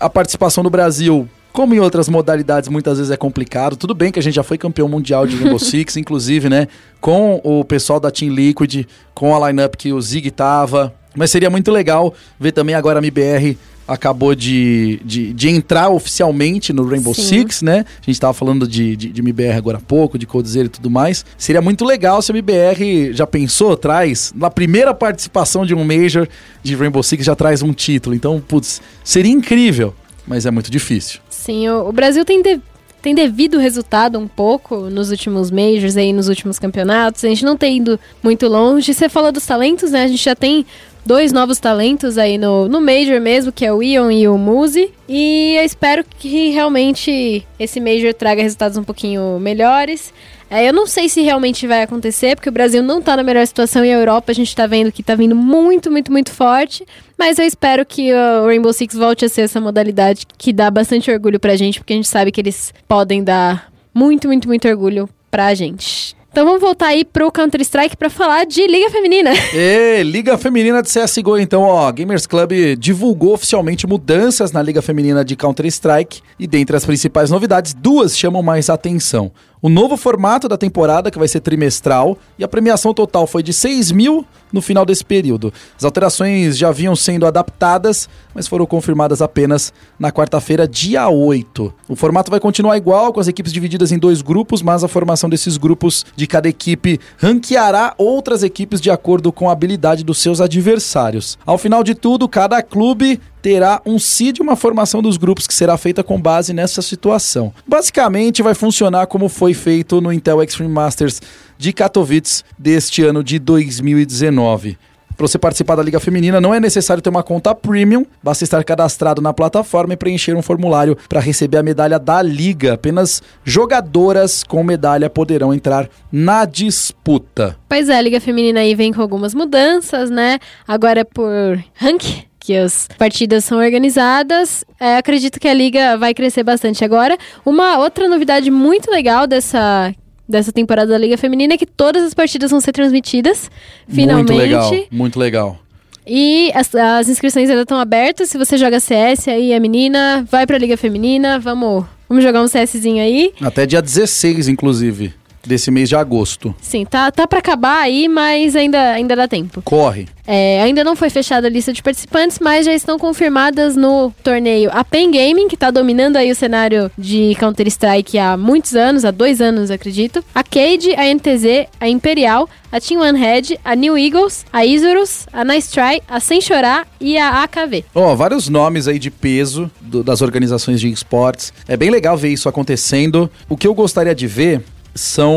a participação do Brasil. Como em outras modalidades, muitas vezes é complicado. Tudo bem que a gente já foi campeão mundial de Rainbow Six, inclusive, né? Com o pessoal da Team Liquid, com a lineup que o Zig tava. Mas seria muito legal ver também agora a MBR acabou de, de, de entrar oficialmente no Rainbow Sim. Six, né? A gente tava falando de, de, de MBR agora há pouco, de Codezera e tudo mais. Seria muito legal se a MBR já pensou, traz, na primeira participação de um Major de Rainbow Six, já traz um título. Então, putz, seria incrível, mas é muito difícil. Sim, o, Brasil tem, de- tem devido resultado um pouco nos últimos majors aí, nos últimos campeonatos. A gente não tem ido muito longe. Você fala dos talentos, né? A gente já tem dois novos talentos aí no, no Major mesmo, que é o Ion e o Muzi. E eu espero que realmente esse Major traga resultados um pouquinho melhores. É, eu não sei se realmente vai acontecer, porque o Brasil não tá na melhor situação e a Europa a gente tá vendo que tá vindo muito, muito, muito forte. Mas eu espero que o Rainbow Six volte a ser essa modalidade que dá bastante orgulho pra gente, porque a gente sabe que eles podem dar muito, muito, muito orgulho pra gente. Então vamos voltar aí pro Counter-Strike pra falar de Liga Feminina. E Liga Feminina de CSGO, então, ó, Gamers Club divulgou oficialmente mudanças na Liga Feminina de Counter-Strike e dentre as principais novidades, duas chamam mais atenção. O novo formato da temporada, que vai ser trimestral, e a premiação total foi de 6 mil no final desse período. As alterações já vinham sendo adaptadas, mas foram confirmadas apenas na quarta-feira, dia 8. O formato vai continuar igual, com as equipes divididas em dois grupos, mas a formação desses grupos de cada equipe ranqueará outras equipes de acordo com a habilidade dos seus adversários. Ao final de tudo, cada clube terá um seed e uma formação dos grupos que será feita com base nessa situação. Basicamente, vai funcionar como foi feito no Intel Extreme Masters de Katowice deste ano de 2019. Para você participar da Liga Feminina, não é necessário ter uma conta premium, basta estar cadastrado na plataforma e preencher um formulário para receber a medalha da Liga. Apenas jogadoras com medalha poderão entrar na disputa. Pois é, a Liga Feminina aí vem com algumas mudanças, né? Agora é por rank que as partidas são organizadas. É, acredito que a liga vai crescer bastante agora. Uma outra novidade muito legal dessa dessa temporada da Liga Feminina é que todas as partidas vão ser transmitidas, finalmente. Muito legal, muito legal. E as, as inscrições ainda estão abertas. Se você joga CS aí, a menina, vai pra Liga Feminina. Vamos, vamos jogar um CSzinho aí. Até dia 16, inclusive, desse mês de agosto. Sim, tá, tá pra acabar aí, mas ainda, ainda dá tempo. Corre. É, ainda não foi fechada a lista de participantes, mas já estão confirmadas no torneio a Pen Gaming, que tá dominando aí o cenário de Counter-Strike há muitos anos, há dois anos, acredito. A Cade, a NTZ, a Imperial, a Team One Red, a New Eagles, a Isurus, a Nice Try, a Sem Chorar e a AKV. Ó, vários nomes aí de peso do- das organizações de esportes. É bem legal ver isso acontecendo. O que eu gostaria de ver são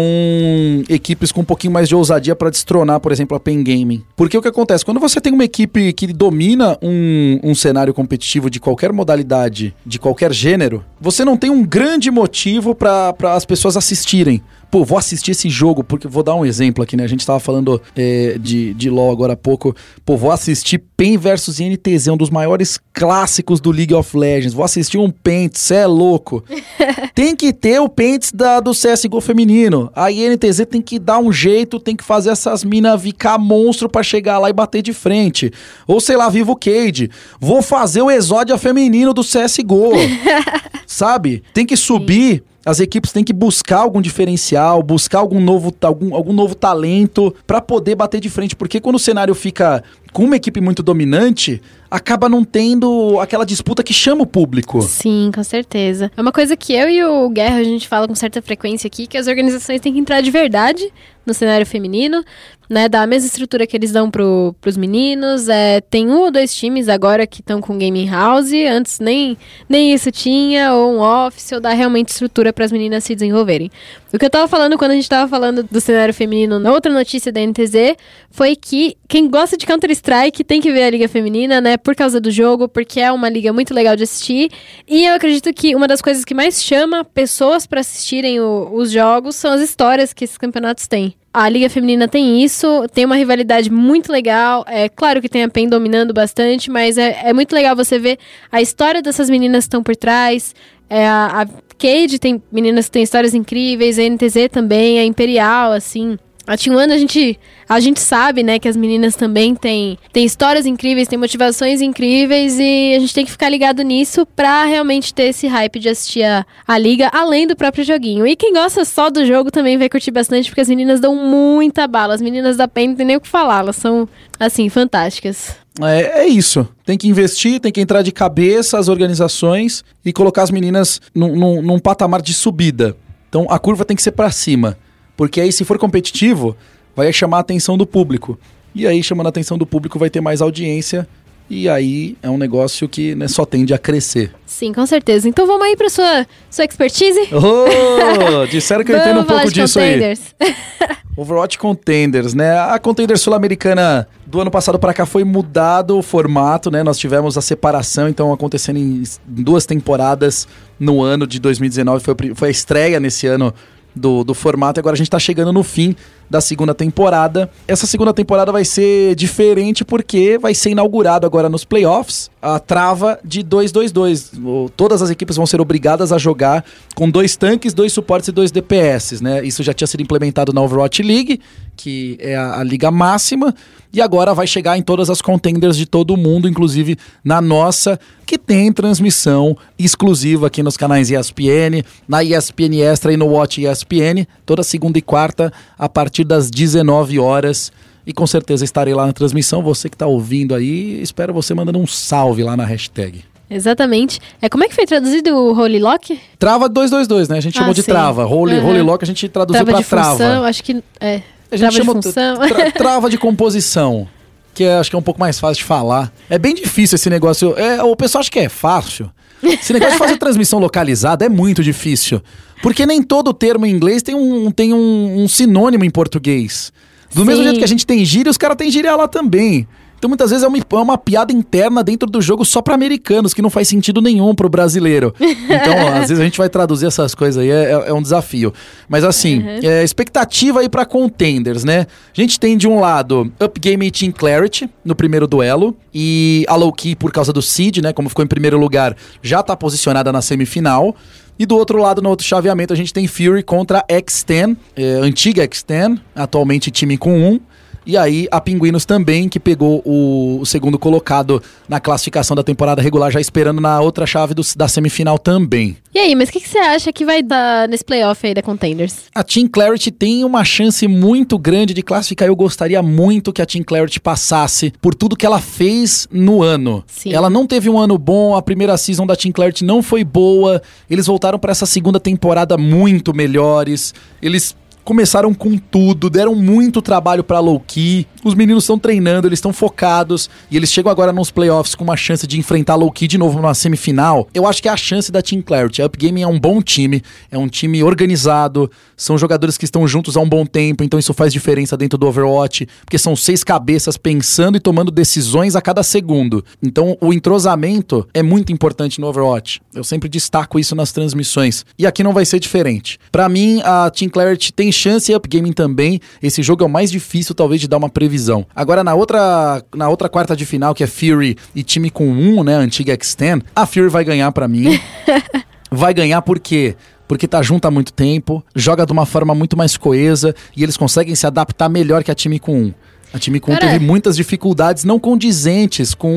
equipes com um pouquinho mais de ousadia para destronar, por exemplo, a Pen Gaming. Porque o que acontece? Quando você tem uma equipe que domina um, um cenário competitivo de qualquer modalidade, de qualquer gênero, você não tem um grande motivo para as pessoas assistirem. Pô, vou assistir esse jogo, porque vou dar um exemplo aqui, né? A gente tava falando é, de, de LoL agora há pouco. Pô, vou assistir PEN versus INTZ, um dos maiores clássicos do League of Legends. Vou assistir um PEN, cê é louco. tem que ter o Pentes da, do CSGO feminino. A INTZ tem que dar um jeito, tem que fazer essas minas ficar monstro pra chegar lá e bater de frente. Ou sei lá, Vivo Cade. Vou fazer o exódia feminino do CSGO. Sabe? Tem que subir. As equipes têm que buscar algum diferencial, buscar algum novo, algum, algum novo talento pra poder bater de frente. Porque quando o cenário fica com uma equipe muito dominante, acaba não tendo aquela disputa que chama o público. Sim, com certeza. É uma coisa que eu e o Guerra a gente fala com certa frequência aqui, que as organizações têm que entrar de verdade no cenário feminino, né? Dar a mesma estrutura que eles dão pro, pros meninos. É, tem um ou dois times agora que estão com gaming house, antes nem, nem isso tinha, ou um office, ou dar realmente estrutura para as meninas se desenvolverem. O que eu tava falando quando a gente tava falando do cenário feminino na outra notícia da NTZ foi que quem gosta de Counter-Strike tem que ver a Liga Feminina, né? Por causa do jogo, porque é uma liga muito legal de assistir. E eu acredito que uma das coisas que mais chama pessoas para assistirem o- os jogos são as histórias que esses campeonatos têm. A Liga Feminina tem isso, tem uma rivalidade muito legal. É claro que tem a PEN dominando bastante, mas é, é muito legal você ver a história dessas meninas que estão por trás. É, a, a Cade tem meninas que têm histórias incríveis, a NTZ também, a Imperial, assim. A T1 a gente, a gente sabe, né, que as meninas também têm, têm histórias incríveis, têm motivações incríveis e a gente tem que ficar ligado nisso pra realmente ter esse hype de assistir a, a liga, além do próprio joguinho. E quem gosta só do jogo também vai curtir bastante, porque as meninas dão muita bala. As meninas da PEN não tem nem o que falar, elas são, assim, fantásticas. É, é isso. Tem que investir, tem que entrar de cabeça as organizações e colocar as meninas num, num- num patamar de subida. Então a curva tem que ser pra cima. Porque aí, se for competitivo, vai chamar a atenção do público. E aí, chamando a atenção do público, vai ter mais audiência. E aí é um negócio que né, só tende a crescer. Sim, com certeza. Então vamos aí pra sua, sua expertise? Oh, disseram que eu entendo um pouco disso aí. contenders. Overwatch Contenders, né? A Contender Sul-Americana do ano passado para cá foi mudado o formato, né? Nós tivemos a separação, então acontecendo em duas temporadas no ano de 2019. Foi, foi a estreia nesse ano do, do formato. Agora a gente tá chegando no fim da segunda temporada. Essa segunda temporada vai ser diferente porque vai ser inaugurado agora nos playoffs a trava de 2-2-2. O- Todas as equipes vão ser obrigadas a jogar com dois tanques, dois suportes e dois DPS, né? Isso já tinha sido implementado na Overwatch League, que é a, a liga máxima, e agora vai chegar em todas as contenders de todo mundo, inclusive na nossa, que tem transmissão exclusiva aqui nos canais ESPN, na ESPN Extra e no Watch ESPN, toda segunda e quarta, a partir das 19 horas. E com certeza estarei lá na transmissão. Você que está ouvindo aí, espero você mandando um salve lá na hashtag. Exatamente. É, como é que foi traduzido o Holy Lock? Trava 222, né? A gente Ah, chamou de sim. trava. Holy, Uhum. Holy Lock a gente traduziu para de trava. função, acho que é. A gente Trava de chama função. tra- trava de composição, que é, acho que é um pouco mais fácil de falar. É bem difícil esse negócio. É, o pessoal acha que é fácil. Esse negócio de fazer transmissão localizada é muito difícil. Porque nem todo termo em inglês tem um, tem um, um sinônimo em português. Do mesmo Sim. jeito que a gente tem gíria, os caras têm gíria lá também. Então muitas vezes é uma, é uma piada interna dentro do jogo só pra americanos, que não faz sentido nenhum pro brasileiro. Então, às vezes a gente vai traduzir essas coisas aí, é, é- é um desafio. Mas assim, é, expectativa aí pra contenders, né? A gente tem de um lado Up Game e Team Clarity no primeiro duelo, e a Low Key por causa do Seed, né? Como ficou em primeiro lugar, já tá posicionada na semifinal. E do outro lado, no outro chaveamento, a gente tem Fury contra X10, é, antiga X10, atualmente time com 1. E aí, a Pinguinos também, que pegou o, o segundo colocado na classificação da temporada regular, já esperando na outra chave do- da semifinal também. E aí, mas o que, que você acha que vai dar nesse playoff aí da Contenders? A Team Clarity tem uma chance muito grande de classificar. Eu gostaria muito que a Team Clarity passasse por tudo que ela fez no ano. Sim. Ela não teve um ano bom, a primeira season da Team Clarity não foi boa. Eles voltaram para essa segunda temporada muito melhores. Eles começaram com tudo, deram muito trabalho pra low key. Os meninos estão treinando, eles estão focados e eles chegam agora nos playoffs com uma chance de enfrentar key de novo numa semifinal. Eu acho que é a chance da Team Clarity. A Up Gaming é um bom time, é um time organizado, são jogadores que estão juntos há um bom tempo, então isso faz diferença dentro do Overwatch, porque são seis cabeças pensando e tomando decisões a cada segundo. Então o entrosamento é muito importante no Overwatch. Eu sempre destaco isso nas transmissões. E aqui não vai ser diferente. Pra mim, a Team Clarity tem chance e Up Gaming também. Esse jogo é o mais difícil, talvez, de dar uma previsão. Agora, na outra, na outra quarta de final, que é Fury e time com um, né? Antiga X10, a Fury vai ganhar pra mim. vai ganhar por quê? Porque tá junto há muito tempo, joga de uma forma muito mais coesa e eles conseguem se adaptar melhor que a time com um. A time com um Cara, teve muitas dificuldades não condizentes com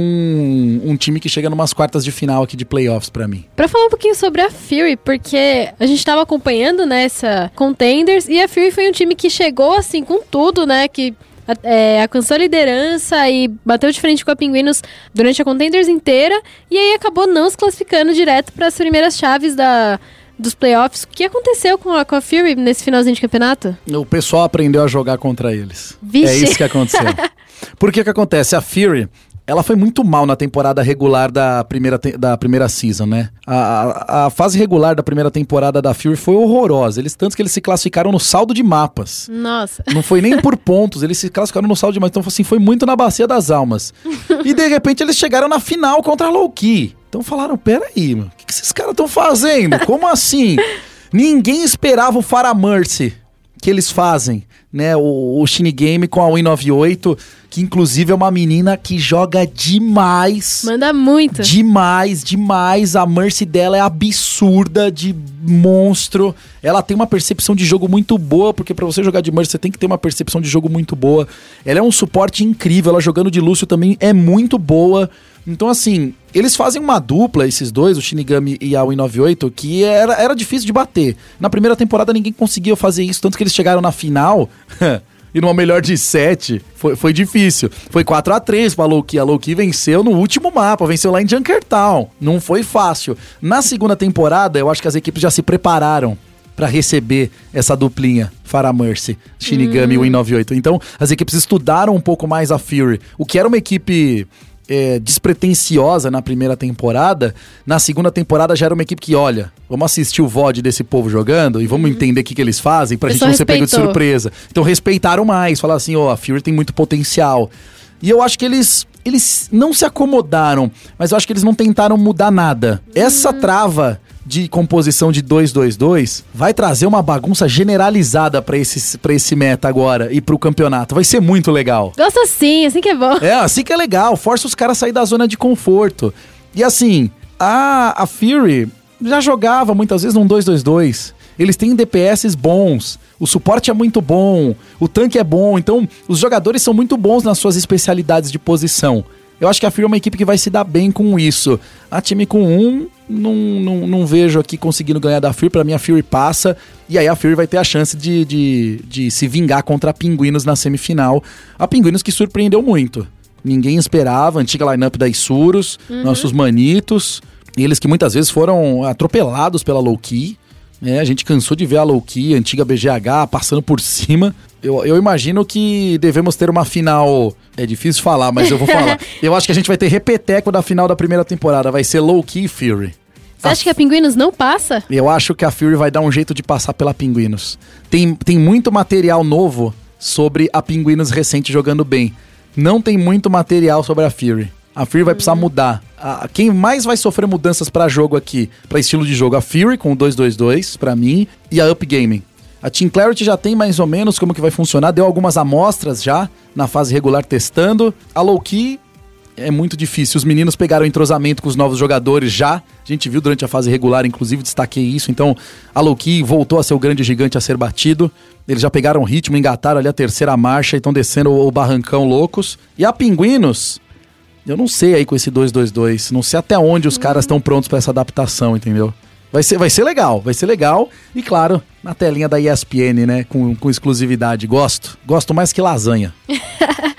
um time que chega numas quartas de final aqui de playoffs pra mim. Pra falar um pouquinho sobre a Fury, porque a gente tava acompanhando nessa Contenders e a Fury foi um time que chegou assim com tudo, né? Que é, alcançou a liderança e bateu de frente com a Pinguinos durante a Contenders inteira. E aí acabou não se classificando direto para as primeiras chaves da, dos playoffs. O que aconteceu com a, com a Fury nesse finalzinho de campeonato? O pessoal aprendeu a jogar contra eles. Vixe. É isso que aconteceu. Por que que acontece? A Fury, ela foi muito mal na temporada regular da primeira, da primeira season, né? A, a, a fase regular da primeira temporada da Fury foi horrorosa. Eles tanto que eles se classificaram no saldo de mapas. Nossa. Não foi nem por pontos, eles se classificaram no saldo de mapas. Então, assim, foi muito na bacia das almas. E de repente eles chegaram na final contra a Loki. Então falaram: peraí, mano, o que, que esses caras estão fazendo? Como assim? Ninguém esperava o Fara Mercy que eles fazem, né? O, o Shinigami com a Win98, que inclusive é uma menina que joga demais. Manda muito. Demais, demais. A Mercy dela é absurda de monstro. Ela tem uma percepção de jogo muito boa, porque pra você jogar de Mercy você tem que ter uma percepção de jogo muito boa. Ela é um suporte incrível, ela jogando de Lúcio também é muito boa. Então, assim, eles fazem uma dupla, esses dois, o Shinigami e a Win98, que era, era difícil de bater. Na primeira temporada ninguém conseguia fazer isso, tanto que eles chegaram na final. E numa melhor de sete, foi, foi difícil. Foi 4 a 3 pra Loki. A Loki venceu no último mapa, venceu lá em Junkertown. Não foi fácil. Na segunda temporada, eu acho que as equipes já se prepararam pra receber essa duplinha, Farah Mercy, Shinigami e Win98. Então, as equipes estudaram um pouco mais a Fury. O que era uma equipe é, despretensiosa na primeira temporada, na segunda temporada já era uma equipe que, olha, vamos assistir o VOD desse povo jogando e vamos entender o que, que eles fazem pra gente Pessoal não ser pego de respeitou. surpresa. Então respeitaram mais, falaram assim, ó, a Fury tem muito potencial. E eu acho que eles eles não se acomodaram, mas eu acho que eles não tentaram mudar nada. Essa trava de composição de 2-2-2 vai trazer uma bagunça generalizada pra esse, pra esse meta agora e pro campeonato. Vai ser muito legal. Gosto assim, assim que é bom. É, assim que é legal, força os caras a sair da zona de conforto. E assim, a, a Fury já jogava muitas vezes num 2-2-2. Eles têm DPS bons, o suporte é muito bom, o tanque é bom, então os jogadores são muito bons nas suas especialidades de posição. Eu acho que a Fury é uma equipe que vai se dar bem com isso. A time com um, não, não, não vejo aqui conseguindo ganhar da Fury. Pra mim, a Fury passa. E aí a Fury vai ter a chance de, de, de se vingar contra a Pinguinos na semifinal. A Pinguinos que surpreendeu muito. Ninguém esperava, antiga lineup da Isurus, nossos manitos. Eles que muitas vezes foram atropelados pela Low-Key. né? a gente cansou de ver a Low-Key, antiga BGH, passando por cima. Eu, eu imagino que devemos ter uma final. É difícil falar, mas eu vou falar. eu acho que a gente vai ter repeteco da final da primeira temporada. Vai ser Low-Key e Fury. Você acha que a Pinguinos não passa? Eu acho que a Fury vai dar um jeito de passar pela Pinguinos. Tem, tem muito material novo sobre a Pinguinos recente jogando bem. Não tem muito material sobre a Fury. A Fury vai precisar mudar. A- quem mais vai sofrer mudanças pra jogo aqui, pra estilo de jogo? A Fury com o 2-2-2, pra mim, e a Up Gaming. A Team Clarity já tem mais ou menos como que vai funcionar, deu algumas amostras já na fase regular testando. A Low-Key é muito difícil. Os meninos pegaram entrosamento com os novos jogadores já. A gente viu durante a fase regular, inclusive, destaquei isso. Então, a Loki voltou a ser o grande gigante a ser batido. Eles já pegaram ritmo, engataram ali a terceira marcha e estão descendo o barrancão loucos. E a Pinguinos, eu não sei aí com esse 2-2-2. Não sei até onde os caras estão prontos para essa adaptação, entendeu? Vai ser, vai ser legal, vai ser legal. E claro, na telinha da ESPN, né? Com, com exclusividade. Gosto. Gosto mais que lasanha.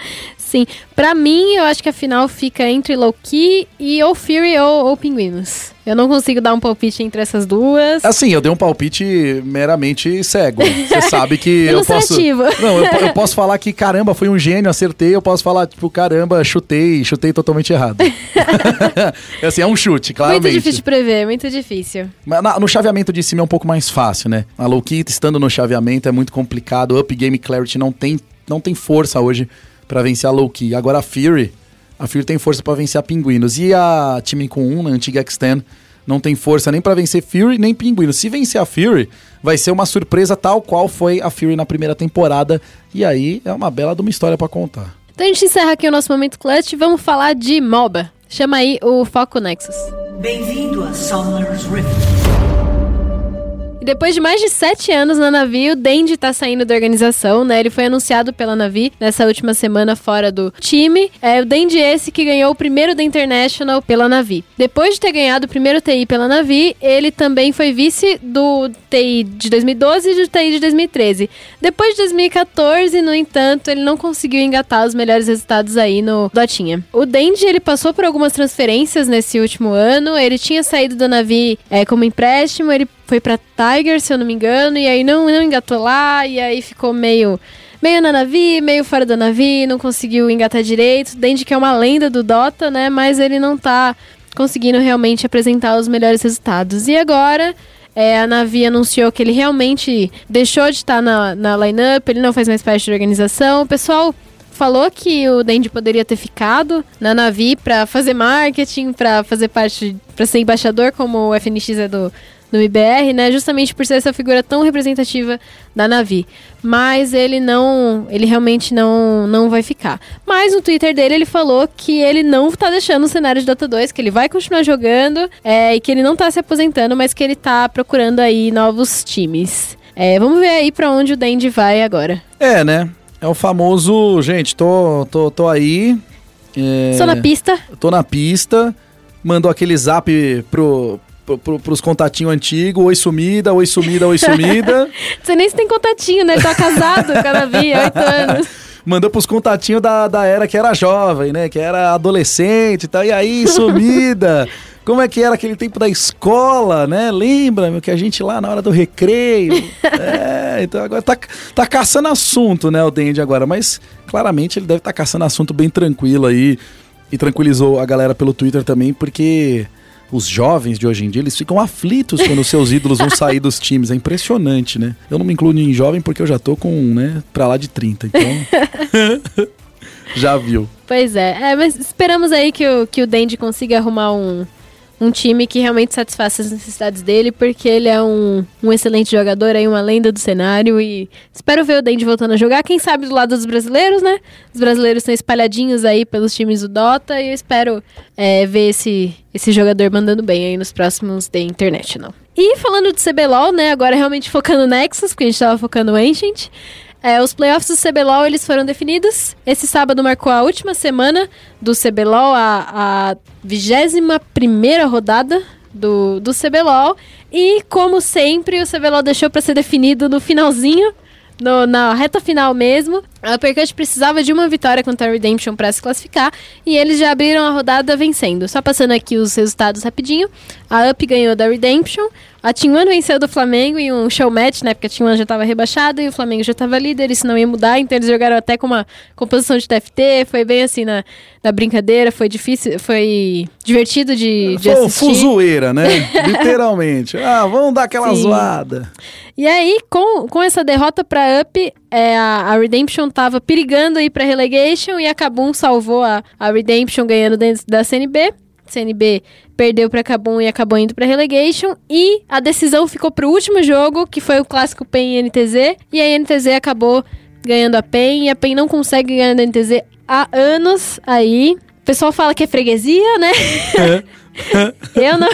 Sim. Pra mim, eu acho que a final fica entre Loki e ou Fury ou, ou Pinguinos. Eu não consigo dar um palpite entre essas duas. Assim, eu dei um palpite meramente cego. Você sabe que eu posso. Não, eu, eu posso falar que caramba, foi um gênio, acertei. Eu posso falar, tipo, caramba, chutei, chutei totalmente errado. É assim, é um chute, claramente. Muito difícil de prever, muito difícil. Mas na- no chaveamento de cima é um pouco mais fácil, né? A Loki estando no chaveamento é muito complicado. Up Game Clarity não tem, não tem força hoje pra vencer a Loki. Agora a Fury, a Fury tem força pra vencer a Pinguinos. E a time com 1, na antiga Extend, não tem força nem pra vencer Fury nem Pinguinos. Se vencer a Fury, vai ser uma surpresa tal qual foi a Fury na primeira temporada. E aí é uma bela de uma história pra contar. Então a gente encerra aqui o nosso momento clutch e vamos falar de MOBA. Chama aí o Foco Nexus. Bem-vindo a Summer's Rift. E depois de mais de sete anos na Navi, o Dendi tá saindo da organização, né? Ele foi anunciado pela Navi nessa última semana fora do time. É o Dendi esse que ganhou o primeiro da International pela Navi. Depois de ter ganhado o primeiro TI pela Navi, ele também foi vice do TI de 2012 e do TI de 2013. Depois de 2014, no entanto, ele não conseguiu engatar os melhores resultados aí no Dotinha. O Dendi, ele passou por algumas transferências nesse último ano. Ele tinha saído da Navi é, como empréstimo, ele foi pra Tiger, se eu não me engano, e aí não, não engatou lá, e aí ficou meio meio na Navi, meio fora da Navi, não conseguiu engatar direito. Dendi que é uma lenda do Dota, né? Mas ele não tá conseguindo realmente apresentar os melhores resultados. E agora. É, a Navi anunciou que ele realmente deixou de estar na, na lineup, ele não faz mais parte da organização. O pessoal falou que o Dendi poderia ter ficado na Navi para fazer marketing, para fazer parte, para ser embaixador, como o FNX é do, do IBR, né? Justamente por ser essa figura tão representativa da Navi. Mas ele não, ele realmente não, não vai ficar. Mas no Twitter dele ele falou que ele não tá deixando o cenário de Dota 2, que ele vai continuar jogando é, e que ele não tá se aposentando, mas que ele tá procurando aí novos times. É, vamos ver aí para onde o Dendi vai agora. É, né? É o famoso, gente, tô, tô, tô aí. É, Só na pista. Tô na pista. Mandou aquele zap pro, pro, pro, pros contatinhos antigos. Oi sumida, oi sumida, oi sumida. Você nem se tem contatinho, né? Ele tá casado com a Navi, oito anos. Mandou pros contatinhos da, da era que era jovem, né? Que era adolescente e tal. E aí, sumida? Como é que era aquele tempo da escola, né? Lembra, meu, que a gente lá na hora do recreio. é, então agora tá, tá caçando assunto, né, o Dendi agora. Mas claramente ele deve estar tá caçando assunto bem tranquilo aí. E tranquilizou a galera pelo Twitter também, porque os jovens de hoje em dia, eles ficam aflitos quando seus ídolos vão sair dos times. É impressionante, né? Eu não me incluo em jovem porque eu já tô com, né, pra lá de 30, então... já viu. Pois é. é, mas esperamos aí que o, que o Dendi consiga arrumar um, um time que realmente satisfaça as necessidades dele, porque ele é um, um excelente jogador, aí uma lenda do cenário e espero ver o Dendi voltando a jogar, quem sabe do lado dos brasileiros, né? Os brasileiros estão espalhadinhos aí pelos times do Dota e eu espero é, ver esse, esse jogador mandando bem aí nos próximos The International. E falando de CBLOL, né, agora realmente focando no Nexus, porque a gente tava focando no Ancient, é, os playoffs do CBLOL eles foram definidos. Esse sábado marcou a última semana do CBLOL, a, a 21 rodada do, do CBLOL. E, como sempre, o CBLOL deixou para ser definido no finalzinho, no, na reta final mesmo. A Uppercut precisava de uma vitória contra a Redemption para se classificar e eles já abriram a rodada vencendo. Só passando aqui os resultados rapidinho. A Up ganhou da Redemption, a One venceu do Flamengo em um show match, né? Porque a One já estava rebaixada e o Flamengo já estava líder, isso não ia mudar, então eles jogaram até com uma composição de TFT, foi bem assim na, na brincadeira, foi difícil, foi divertido de, de Foi assistir. fuzueira, né? Literalmente. Ah, vamos dar aquela Sim. zoada. E aí, com, com essa derrota pra Up, é, a, a Redemption tava perigando ir pra relegation e a Kabum salvou a, a Redemption ganhando dentro da CNB. CNB perdeu pra Kabum e acabou indo pra relegation. E a decisão ficou pro último jogo, que foi o clássico PEN e NTZ. E a NTZ acabou ganhando a PEN e a PEN não consegue ganhar da NTZ há anos aí. O pessoal fala que é freguesia, né? eu, não,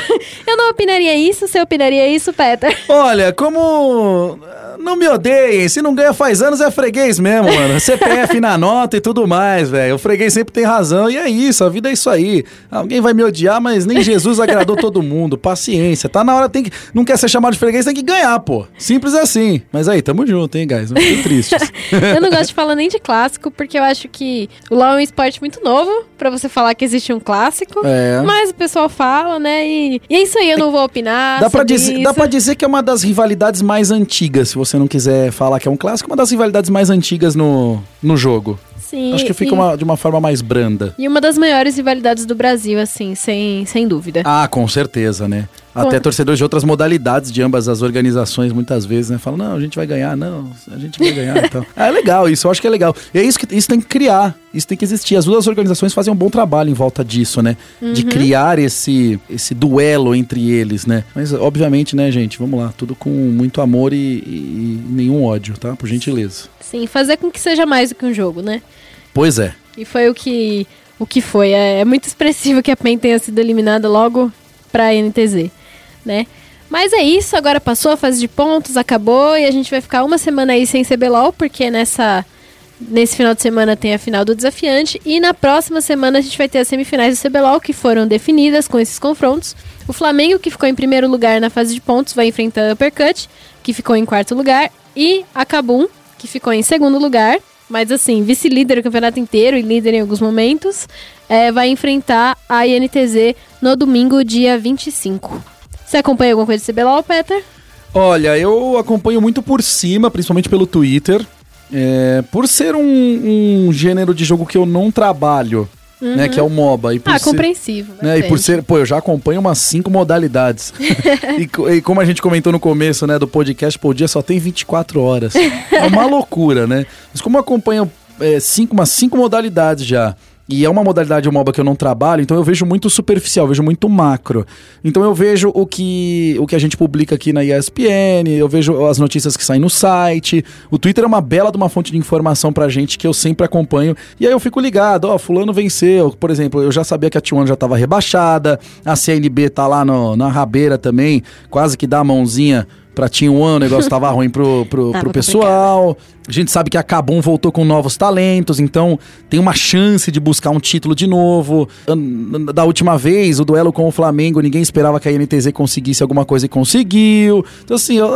eu não opinaria isso. Você opinaria isso, Peter? Olha, como. Não me odeiem, se não ganha faz anos é freguês mesmo, mano. CPF na nota e tudo mais, velho. O freguês sempre tem razão e é isso, a vida é isso aí. Alguém vai me odiar, mas nem Jesus agradou todo mundo. Paciência, tá na hora, tem que. Não quer ser chamado de freguês, tem que ganhar, pô. Simples assim. Mas aí, tamo junto, hein, guys? Não fiquem tristes. eu não gosto de falar nem de clássico, porque eu acho que o LoL é um esporte muito novo pra você falar que existe um clássico. É. Mas o pessoal fala, né? E, e é isso aí, eu não vou opinar. Dá pra, sobre dizer, dá pra dizer que é uma das rivalidades mais antigas, se você não quiser falar que é um clássico, uma das rivalidades mais antigas no, no jogo. Sim, Acho que fica e, uma, de uma forma mais branda. e uma das maiores rivalidades do Brasil, assim, sem, sem dúvida. Ah, com certeza, né? Até torcedores de outras modalidades de ambas as organizações, muitas vezes, né? Falam, não, a gente vai ganhar, não, a gente vai ganhar e tal. Ah, é legal isso, eu acho que é legal. E é isso que isso tem que criar, isso tem que existir. As duas organizações fazem um bom trabalho em volta disso, né? De Uhum. criar esse, esse duelo entre eles, né? Mas, obviamente, né, gente, vamos lá, tudo com muito amor e, e- e nenhum ódio, tá? Por gentileza. Sim, fazer com que seja mais do que um jogo, né? Pois é. E foi o que, o que foi. É, é muito expressivo que a PEN tenha sido eliminada logo pra NTZ, né? Mas é isso, agora passou a fase de pontos, acabou e a gente vai ficar uma semana aí sem CBLOL, porque nessa nesse final de semana tem a final do desafiante e na próxima semana a gente vai ter as semifinais do CBLOL que foram definidas com esses confrontos. O Flamengo, que ficou em primeiro lugar na fase de pontos, vai enfrentar a Uppercut, que ficou em quarto lugar, e a Kabum, que ficou em segundo lugar, mas assim, vice-líder o campeonato inteiro e líder em alguns momentos, é, vai enfrentar a INTZ no domingo, dia 25. Você acompanha alguma coisa de CBLOL, Peter? Olha, eu acompanho muito por cima, principalmente pelo Twitter. É, por ser um, um gênero de jogo que eu não trabalho, né? Que é o MOBA. E por Ah, ser- compreensível. né, e por ser, pô, eu já acompanho umas cinco modalidades. e, e como a gente comentou no começo, né, do podcast, pô, o dia só tem 24 horas. É uma loucura, né? Mas como eu acompanho é, cinco, umas cinco modalidades já, e é uma modalidade MOBA que eu não trabalho, então eu vejo muito superficial, vejo muito macro. Então eu vejo o que, o que a gente publica aqui na ESPN, eu vejo as notícias que saem no site. O Twitter é uma bela de uma fonte de informação pra gente que eu sempre acompanho. E aí eu fico ligado, ó, fulano venceu. Por exemplo, eu já sabia que a T1 já tava rebaixada, a CNB tá lá no- na rabeira também, quase que dá a mãozinha pra T1, o negócio tava ruim pro, pro, Tava pro pessoal. A gente sabe que a Kabum voltou com novos talentos, então tem uma chance de buscar um título de novo. Da última vez, o duelo com o Flamengo, ninguém esperava que a NTZ conseguisse alguma coisa e conseguiu. Então, assim, eu,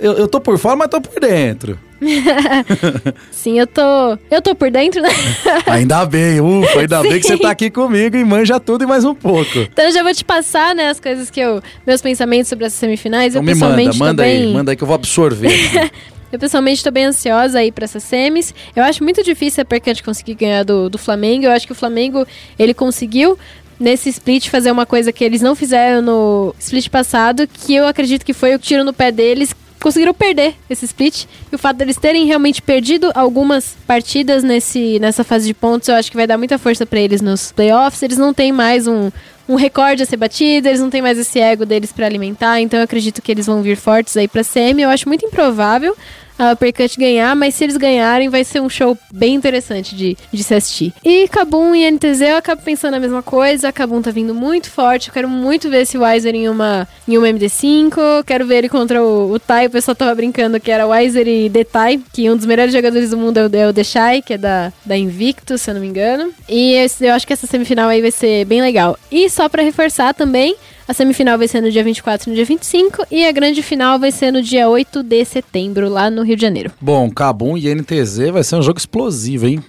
eu, eu tô por fora, mas tô por dentro. Sim, eu tô. Eu tô por dentro, né? Ainda bem, ufa, ainda bem que você Sim. tá aqui comigo e manja tudo e mais um pouco. Então eu já vou te passar, né, as coisas que eu. Meus pensamentos sobre essas semifinais. Então eu me manda, manda aí, manda aí que eu vou absorver. Eu pessoalmente tô bem ansiosa aí pra essas semis. Eu acho muito difícil a Percante conseguir ganhar do, do Flamengo. Eu acho que o Flamengo, ele conseguiu nesse split fazer uma coisa que eles não fizeram no split passado, que eu acredito que foi o tiro no pé deles. Conseguiram perder esse split. E o fato deles terem realmente perdido algumas partidas nesse, nessa fase de pontos, eu acho que vai dar muita força pra eles nos playoffs. Eles não têm mais um, um recorde a ser batido, eles não têm mais esse ego deles pra alimentar, então eu acredito que eles vão vir fortes aí pra semi. Eu acho muito improvável a Uppercut ganhar, mas se eles ganharem, vai ser um show bem interessante de, de se assistir. E Kabum e NTZ, eu acabo pensando a mesma coisa. Kabum tá vindo muito forte. Eu quero muito ver esse Wiser em uma, em uma MD5. Quero ver ele contra o, o Tai. O pessoal tava brincando que era Wiser e The Tai, que um dos melhores jogadores do mundo é o, é o que é da, da Invictus, se eu não me engano. E esse- eu acho que essa semifinal aí vai ser bem legal. E só pra reforçar também, a semifinal vai ser no dia 24 e no dia 25 e a grande final vai ser no dia 8 de setembro, lá no Rio de Janeiro. Bom, Cabum e NTZ vai ser um jogo explosivo, hein?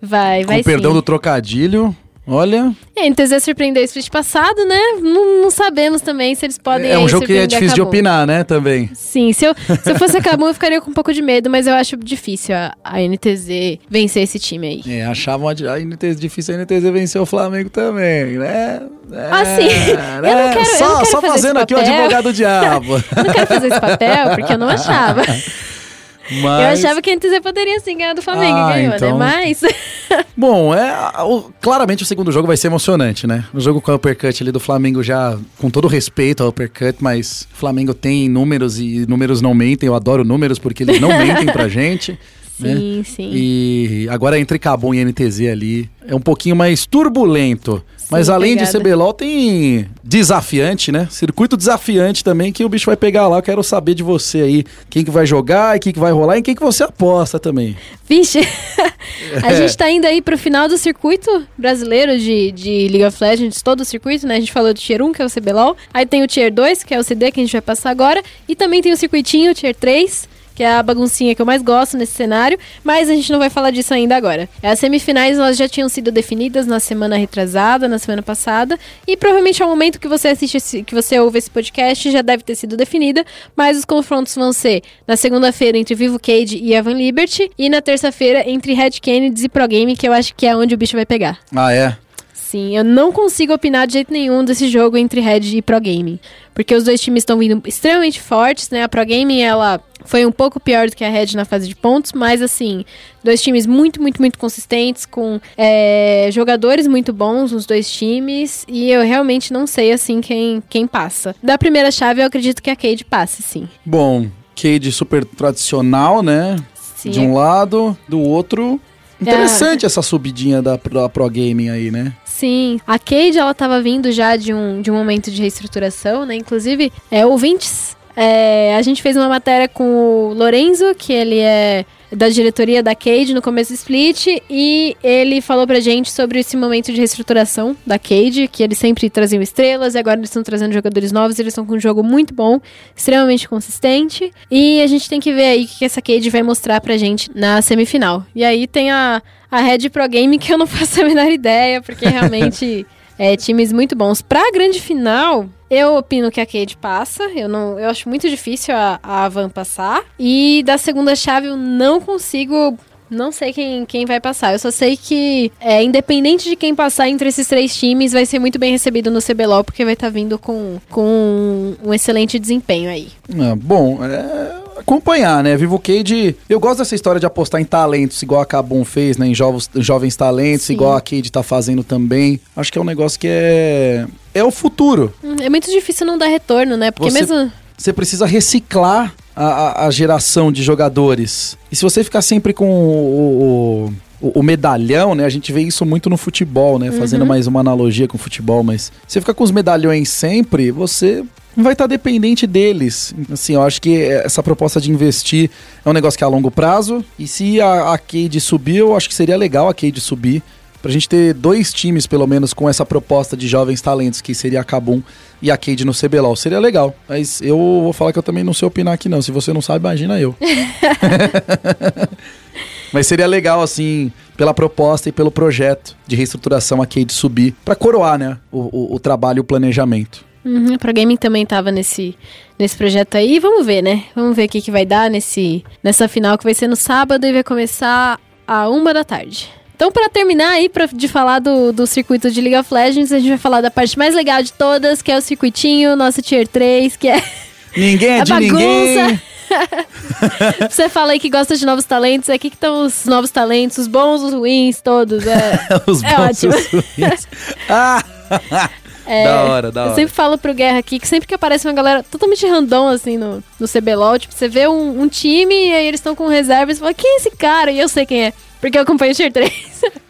Vai, vai Com perdão sim. do trocadilho. Olha, É, NTZ surpreendeu esse split passado, né? Não, não sabemos também se eles podem é um aí jogo que é difícil de opinar, né, também. Sim, se eu, se eu fosse a Kabum, eu ficaria com um pouco de medo, mas eu acho difícil a, a NTZ vencer esse time aí. É, achavam a, a NTZ difícil a NTZ vencer o Flamengo também, né? É, Ah, sim. Eu não quero- eu só, não quero só fazendo aqui o advogado do diabo. Eu não quero fazer esse papel, porque eu não achava. Mas... Eu achava que a NTZ poderia sim ganhar do Flamengo, Ah, ganhou, então- né? Mas. Bom, é, o- claramente o segundo jogo vai ser emocionante, né? O jogo com a Uppercut ali do Flamengo já, com todo respeito ao Uppercut, mas o Flamengo tem números e números não mentem. Eu adoro números porque eles não mentem pra gente. né? Sim, sim. E agora entre Cabum e NTZ ali é um pouquinho mais turbulento. Mas além de pegada. CBLOL tem desafiante, né? Circuito desafiante também que o bicho vai pegar lá. Eu quero saber de você aí, quem que vai jogar e quem que vai rolar e quem que você aposta também. Vixe, a É. gente tá indo aí pro final do circuito brasileiro de, de League of Legends, todo o circuito, né? A gente falou do Tier 1, que é o CBLOL. Aí tem o Tier 2, que é o CD, que a gente vai passar agora. E também tem o circuitinho, o Tier 3, que é a baguncinha que eu mais gosto nesse cenário. Mas a gente não vai falar disso ainda agora. As semifinais, elas já tinham sido definidas na semana retrasada, na semana passada. E provavelmente ao momento que você assiste, esse, que você ouve esse podcast, já deve ter sido definida. Mas os confrontos vão ser na segunda-feira entre Vivo Cage e Evan Liberty. E na terça-feira entre Red Kennedy e Pro Game, que eu acho que é onde o bicho vai pegar. Ah, é? Sim, eu não consigo opinar de jeito nenhum desse jogo entre Red e Pro Gaming. Porque os dois times estão vindo extremamente fortes, né? A Pro Gaming, ela foi um pouco pior do que a Red na fase de pontos, mas assim, dois times muito, muito, muito consistentes, com é, jogadores muito bons nos dois times, e eu realmente não sei, assim, quem, quem passa. Da primeira chave, eu acredito que a Cade passe, sim. Bom, Cade super tradicional, né? Sim, de um lado, do outro, Interessante essa subidinha da, da Pro Gaming aí, né? Sim, a Cade ela tava vindo já de um, de um momento de reestruturação, né? Inclusive, é, ouvintes, é, a gente fez uma matéria com o Lorenzo, que ele é da diretoria da Cade no começo do split e ele falou pra gente sobre esse momento de reestruturação da Cade, que eles sempre traziam estrelas e agora eles estão trazendo jogadores novos, eles estão com um jogo muito bom, extremamente consistente e a gente tem que ver aí o que essa Cade vai mostrar pra gente na semifinal. E aí tem a, a Red Pro Game que eu não faço a menor ideia, porque realmente é times muito bons. Pra grande final, eu opino que a Cade passa. Eu não, eu acho muito difícil a, a Van passar. E da segunda chave eu não consigo não sei quem, quem vai passar. Eu só sei que, é, independente de quem passar entre esses três times, vai ser muito bem recebido no CBLOL, porque vai estar tá vindo com, com um excelente desempenho aí. Ah, bom, é acompanhar, né? Vivo Cade, eu gosto dessa história de apostar em talentos, igual a Kabum fez, né? Em jovens, jovens talentos, Sim. igual a Cade tá fazendo também. Acho que é um negócio que é. É o futuro. Hum, É muito difícil não dar retorno, né? Porque Você- mesmo. Você precisa reciclar a, a- a geração de jogadores. E se você ficar sempre com o, o- o- o medalhão, né? A gente vê isso muito no futebol, né? Fazendo mais uma analogia com o futebol, mas você fica com os medalhões sempre, você não vai estar dependente deles. Assim, eu acho que essa proposta de investir é um negócio que é a longo prazo. E se a, a Cade subir, eu acho que seria legal a Cade subir. Pra gente ter dois times, pelo menos, com essa proposta de jovens talentos, que seria a Kabum e a Cade no CBLOL. Seria legal. Mas eu vou falar que eu também não sei opinar aqui, não. Se você não sabe, imagina eu. Mas seria legal, assim, pela proposta e pelo projeto de reestruturação a Cade subir, pra coroar, né, o, o, o trabalho e o planejamento. Uhum, a Pro Gaming também tava nesse, nesse projeto aí. Vamos ver, né? Vamos ver o que, que vai dar nesse, nessa final que vai ser no sábado e vai começar a uma da tarde. Então, pra terminar aí pra, de falar do, do circuito de League of Legends, a gente vai falar da parte mais legal de todas, que é o circuitinho, nosso Tier 3, que é Ninguém é a de bagunça. ninguém. Você fala aí que gosta de novos talentos, aqui que estão os novos talentos, os bons, os ruins, todos. É, Os É bons ótimo. os ruins. Ah! é, Da hora, da Eu hora. sempre falo pro Guerra aqui que sempre que aparece uma galera totalmente random, assim, no, no CBLOL, tipo, você vê um, um time e aí eles estão com reserva e você fala, quem é esse cara? E eu sei quem é, porque eu acompanho o Tier 3.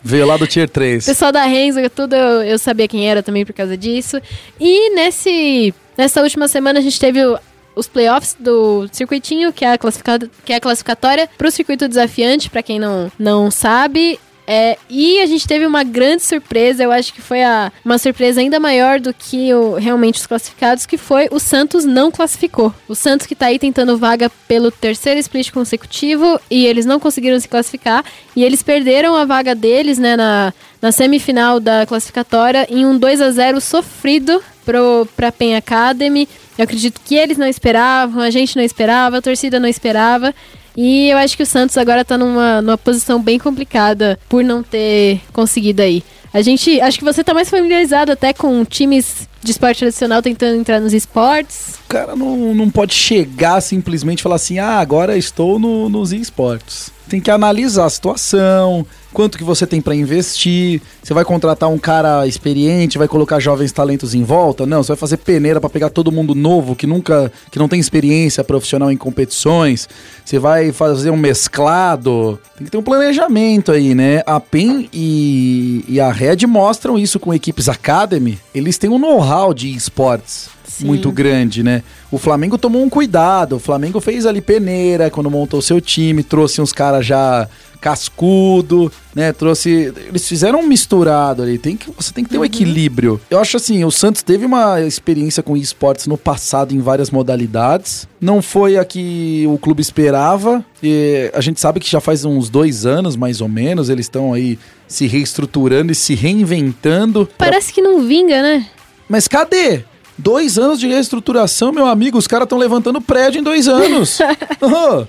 Veio lá do Tier 3. pessoal da Renzo, tudo eu, eu sabia quem era também por causa disso. E nesse, nessa última semana a gente teve o- os playoffs do circuitinho, que é a, classificada, que é a classificatória pro circuito desafiante, pra quem não, não sabe. É, e a gente teve uma grande surpresa, eu acho que foi a, uma surpresa ainda maior do que o, realmente os classificados, que foi o Santos não classificou. O Santos que tá aí tentando vaga pelo terceiro split consecutivo e eles não conseguiram se classificar e eles perderam a vaga deles, né, na, na semifinal da classificatória em um 2 a 0 sofrido pro, pra PEN Academy. Eu acredito que eles não esperavam, a gente não esperava, a torcida não esperava. E eu acho que o Santos agora tá numa, numa posição bem complicada por não ter conseguido aí. A gente, acho que você tá mais familiarizado até com times de esporte tradicional tentando entrar nos esportes. O cara não, não pode chegar simplesmente e falar assim, ah, agora estou no, nos esportes. Tem que analisar a situação, quanto que você tem pra investir. Você vai contratar um cara experiente, vai colocar jovens talentos em volta? Não, você vai fazer peneira pra pegar todo mundo novo que nunca, que não tem experiência profissional em competições. Você vai fazer um mesclado. Tem que ter um planejamento aí, né? A PEN e, e a Red mostram isso com equipes Academy. Eles têm um know-how de esportes Sim. muito grande, né? O Flamengo tomou um cuidado. O Flamengo fez ali peneira quando montou seu time, trouxe uns caras já cascudo, né? Trouxe, eles fizeram um misturado ali. Tem que você tem que ter um equilíbrio. Eu acho assim, o Santos teve uma experiência com esportes no passado em várias modalidades. Não foi a que o clube esperava. E a gente sabe que já faz uns dois anos, mais ou menos, eles estão aí se reestruturando e se reinventando. Parece que não vinga, né? Mas cadê? Dois anos de reestruturação, meu amigo. Os caras estão levantando prédio em dois anos. Ô.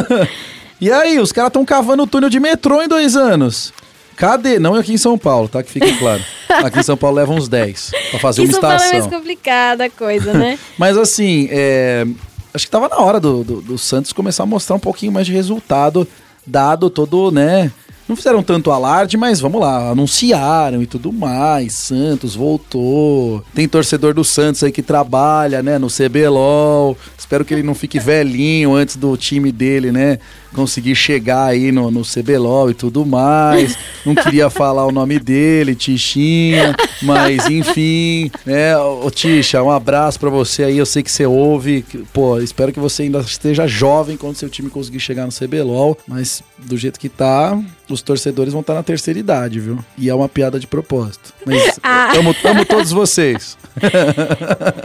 e aí, os caras estão cavando o túnel de metrô em dois anos. Cadê? Não é aqui em São Paulo, tá? Que fique claro. Aqui em São Paulo leva uns 10 pra fazer uma São Paulo é mais estação. complicada a coisa, né? Mas assim, é, acho que tava na hora do, do, do Santos começar a mostrar um pouquinho mais de resultado, dado todo, né? Não fizeram tanto alarde, mas vamos lá, anunciaram e tudo mais. Santos voltou. Tem torcedor do Santos aí que trabalha, né, no CBLOL. Espero que ele não fique velhinho antes do time dele, né, conseguir chegar aí no, no CBLOL e tudo mais. Não queria falar o nome dele, Tichinha, mas enfim, né? Ô Ticha, um abraço pra você aí, eu sei que você ouve. Pô, espero que você ainda esteja jovem quando seu time conseguir chegar no CBLOL, mas do jeito que tá, os torcedores vão estar na terceira idade, viu? E é uma piada de propósito. Mas Ah. amo, amo todos vocês.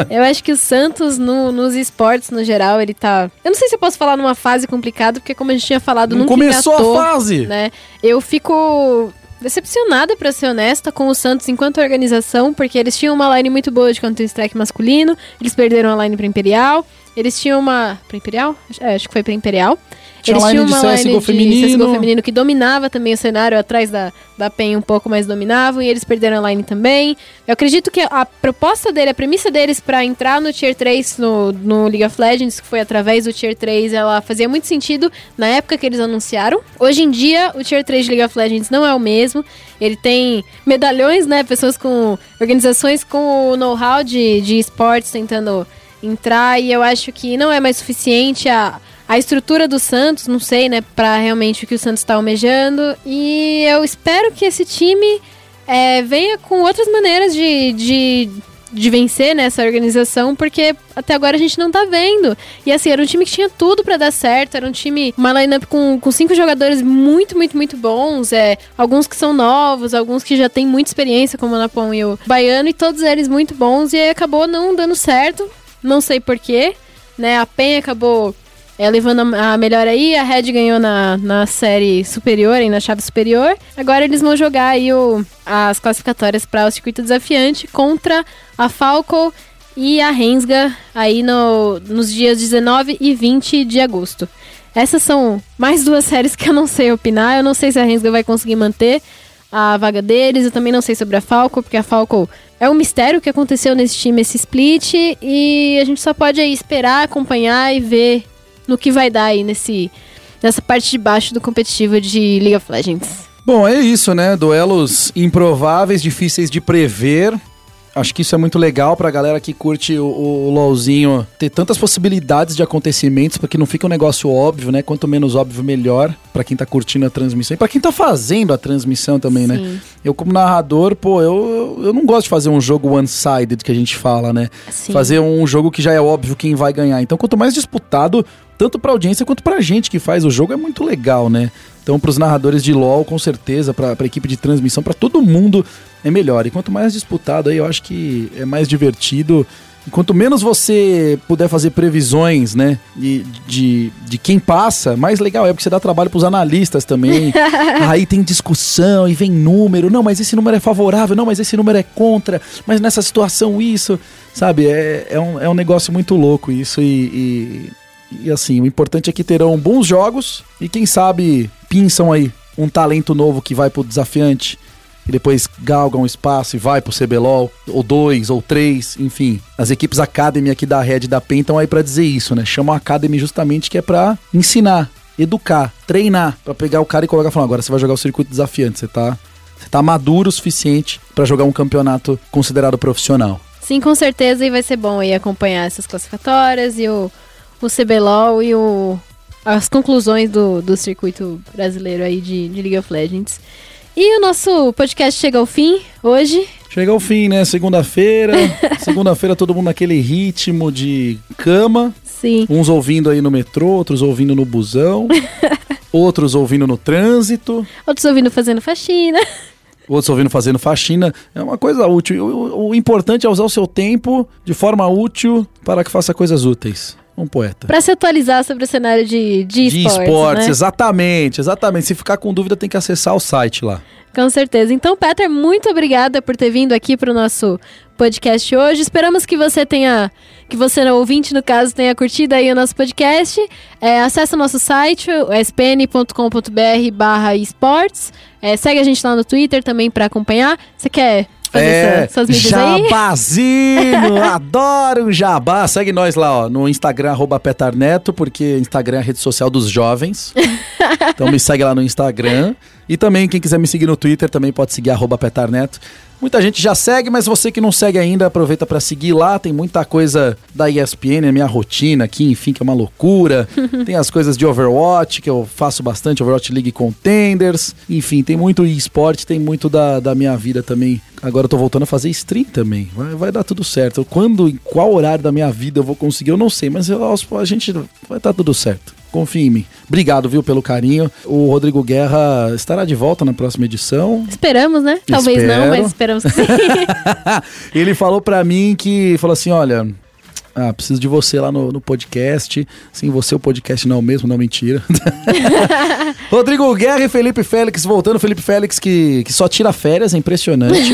Eu acho que o Santos, no- nos esportes no geral, ele tá. Eu não sei se eu posso falar numa fase complicada, porque como a gente tinha falado, Não nunca começou a fase! né? Eu fico decepcionada, pra ser honesta, com o Santos enquanto organização, porque eles tinham uma line muito boa de Counter-Strike masculino, eles perderam a line pra Imperial, eles tinham uma... Pra Imperial? É, acho que foi pra Imperial. Tinha eles tinham de uma CSGO line de. CSGO feminino que dominava também o cenário atrás da, da PEN um pouco, mas dominavam, e eles perderam a line também. Eu acredito que a proposta dele, a premissa deles pra entrar no Tier 3 no, no League of Legends, que foi através do Tier 3, ela fazia muito sentido na época que eles anunciaram. Hoje em dia, o Tier 3 de League of Legends não é o mesmo. Ele tem medalhões, né? Pessoas com. organizações com o know-how de, de esportes tentando entrar, e eu acho que não é mais suficiente a. A estrutura do Santos, não sei, né, pra realmente o que o Santos tá almejando. E eu espero que esse time é, venha com outras maneiras de, de, de vencer nessa organização, porque até agora a gente não tá vendo. E assim, era um time que tinha tudo pra dar certo, era um time, uma lineup com, com cinco jogadores muito, muito, muito bons, é, alguns que são novos, alguns que já têm muita experiência, como o Napon e o Baiano, e todos eles muito bons, e aí acabou não dando certo, não sei porquê, né, a PEN acabou é, levando a, melhor aí, a Red ganhou na, na série superior, aí na chave superior. Agora eles vão jogar aí o, as classificatórias para o circuito desafiante contra a Falco e a Rensga aí no, nos dias 19 e 20 de agosto. Essas são mais duas séries que eu não sei opinar. Eu não sei se a Rensga vai conseguir manter a vaga deles. Eu também não sei sobre a Falco, porque a Falco é um mistério que aconteceu nesse time, esse split. E a gente só pode aí esperar, acompanhar e ver no que vai dar aí nesse, nessa parte de baixo do competitivo de League of Legends. Bom, é isso, né? Duelos improváveis, difíceis de prever. Acho que isso é muito legal pra galera que curte o, o LoLzinho ter tantas possibilidades de acontecimentos, porque não fica um negócio óbvio, né? Quanto menos óbvio, melhor pra quem tá curtindo a transmissão e pra quem tá fazendo a transmissão também, né? Sim. Eu, como narrador, pô, eu, eu não gosto de fazer um jogo one-sided que a gente fala, né? Sim. Fazer um jogo que já é óbvio quem vai ganhar. Então, quanto mais disputado, tanto pra audiência quanto pra gente que faz o jogo, é muito legal, né? Então, pros narradores de LoL, com certeza, pra, pra equipe de transmissão, pra todo mundo é melhor. E quanto mais disputado aí, eu acho que é mais divertido. E quanto menos você puder fazer previsões, né, de, de, de quem passa, mais legal é, porque você dá trabalho pros analistas também. Aí tem discussão e vem número. Não, mas esse número é favorável. Não, mas esse número é contra. Mas nessa situação, isso. Sabe, é, é, um, é um negócio muito louco isso. E, e, e assim, o importante é que terão bons jogos. E quem sabe pinçam aí um talento novo que vai pro desafiante e depois galga um espaço e vai pro CBLOL, ou dois, ou três, enfim. As equipes Academy aqui da Red da PEN estão aí pra dizer isso, né? Chamam a Academy justamente que é pra ensinar, educar, treinar, pra pegar o cara e colocar falando, agora você vai jogar o circuito desafiante, você tá, você tá maduro o suficiente pra jogar um campeonato considerado profissional. Sim, com certeza, e vai ser bom aí acompanhar essas classificatórias e o, o CBLOL e o, as conclusões do, do circuito brasileiro aí de, de League of Legends. E o nosso podcast chega ao fim hoje. Chega ao fim, né? Segunda-feira. Segunda-feira todo mundo naquele ritmo de cama. Sim. Uns ouvindo aí no metrô, outros ouvindo no busão, outros ouvindo no trânsito, Outros ouvindo fazendo faxina. outros ouvindo fazendo faxina. É uma coisa útil. O, o- o importante é usar o seu tempo de forma útil para que faça coisas úteis. Um poeta. Pra se atualizar sobre o cenário de, de, De esportes, esportes, né? exatamente, exatamente. Se ficar com dúvida, tem que acessar o site lá. Com certeza. Então, Peter, muito obrigada por ter vindo aqui para o nosso podcast hoje. Esperamos que você tenha, que você, ouvinte, no caso, tenha curtido aí o nosso podcast. É, acesse o nosso site, spn.com.br barra esportes. É, segue a gente lá no Twitter também para acompanhar. Você quer fazer É, mídias aí? jabazinho, adoro o jabá. Segue nós lá, ó, no Instagram, arroba Petarneto, porque Instagram é a rede social dos jovens. então me segue lá no Instagram. E também, quem quiser me seguir no Twitter, também pode seguir arroba petarneto. Muita gente já segue, mas você que não segue ainda, aproveita para seguir lá. Tem muita coisa da ESPN, a minha rotina aqui, enfim, que é uma loucura. tem as coisas de Overwatch, que eu faço bastante, Overwatch League Contenders. Enfim, tem muito esporte, tem muito da, da minha vida também. Agora eu tô voltando a fazer stream também. Vai, vai dar tudo certo. Quando, em qual horário da minha vida eu vou conseguir, eu não sei, mas eu, a gente vai dar tudo certo. Confia em mim. Obrigado, viu, pelo carinho. O Rodrigo Guerra estará de volta na próxima edição. Esperamos, né? Talvez Espero. não, mas esperamos que sim. Ele falou pra mim que falou assim: olha. Ah, preciso de você lá no, no podcast. Sim, você o podcast não é o mesmo, não mentira. Rodrigo Guerra e Felipe Félix voltando. Felipe Félix que, que só tira férias, é impressionante.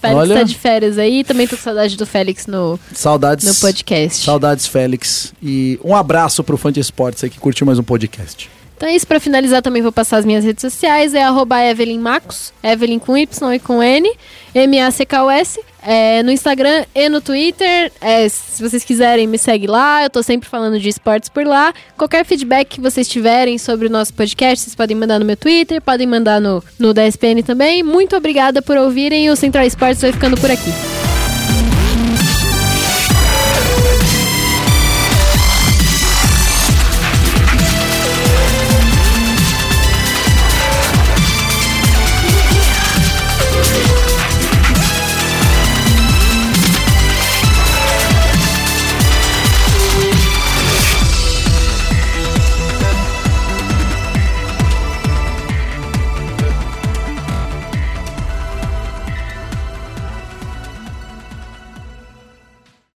Félix Olha. tá de férias aí. Também tô com saudade do Félix no, Saudades. no podcast. Saudades, Félix. E um abraço pro fã de esportes aí que curtiu mais um podcast. Então é isso, pra finalizar também vou passar as minhas redes sociais, é arroba Evelyn Evelyn com Y e com N, M-A-C-K-O-S, é, no Instagram e no Twitter, é, se vocês quiserem me segue lá, eu tô sempre falando de esportes por lá, qualquer feedback que vocês tiverem sobre o nosso podcast, vocês podem mandar no meu Twitter, podem mandar no, no da SPN também, muito obrigada por ouvirem, o Central Esportes vai ficando por aqui.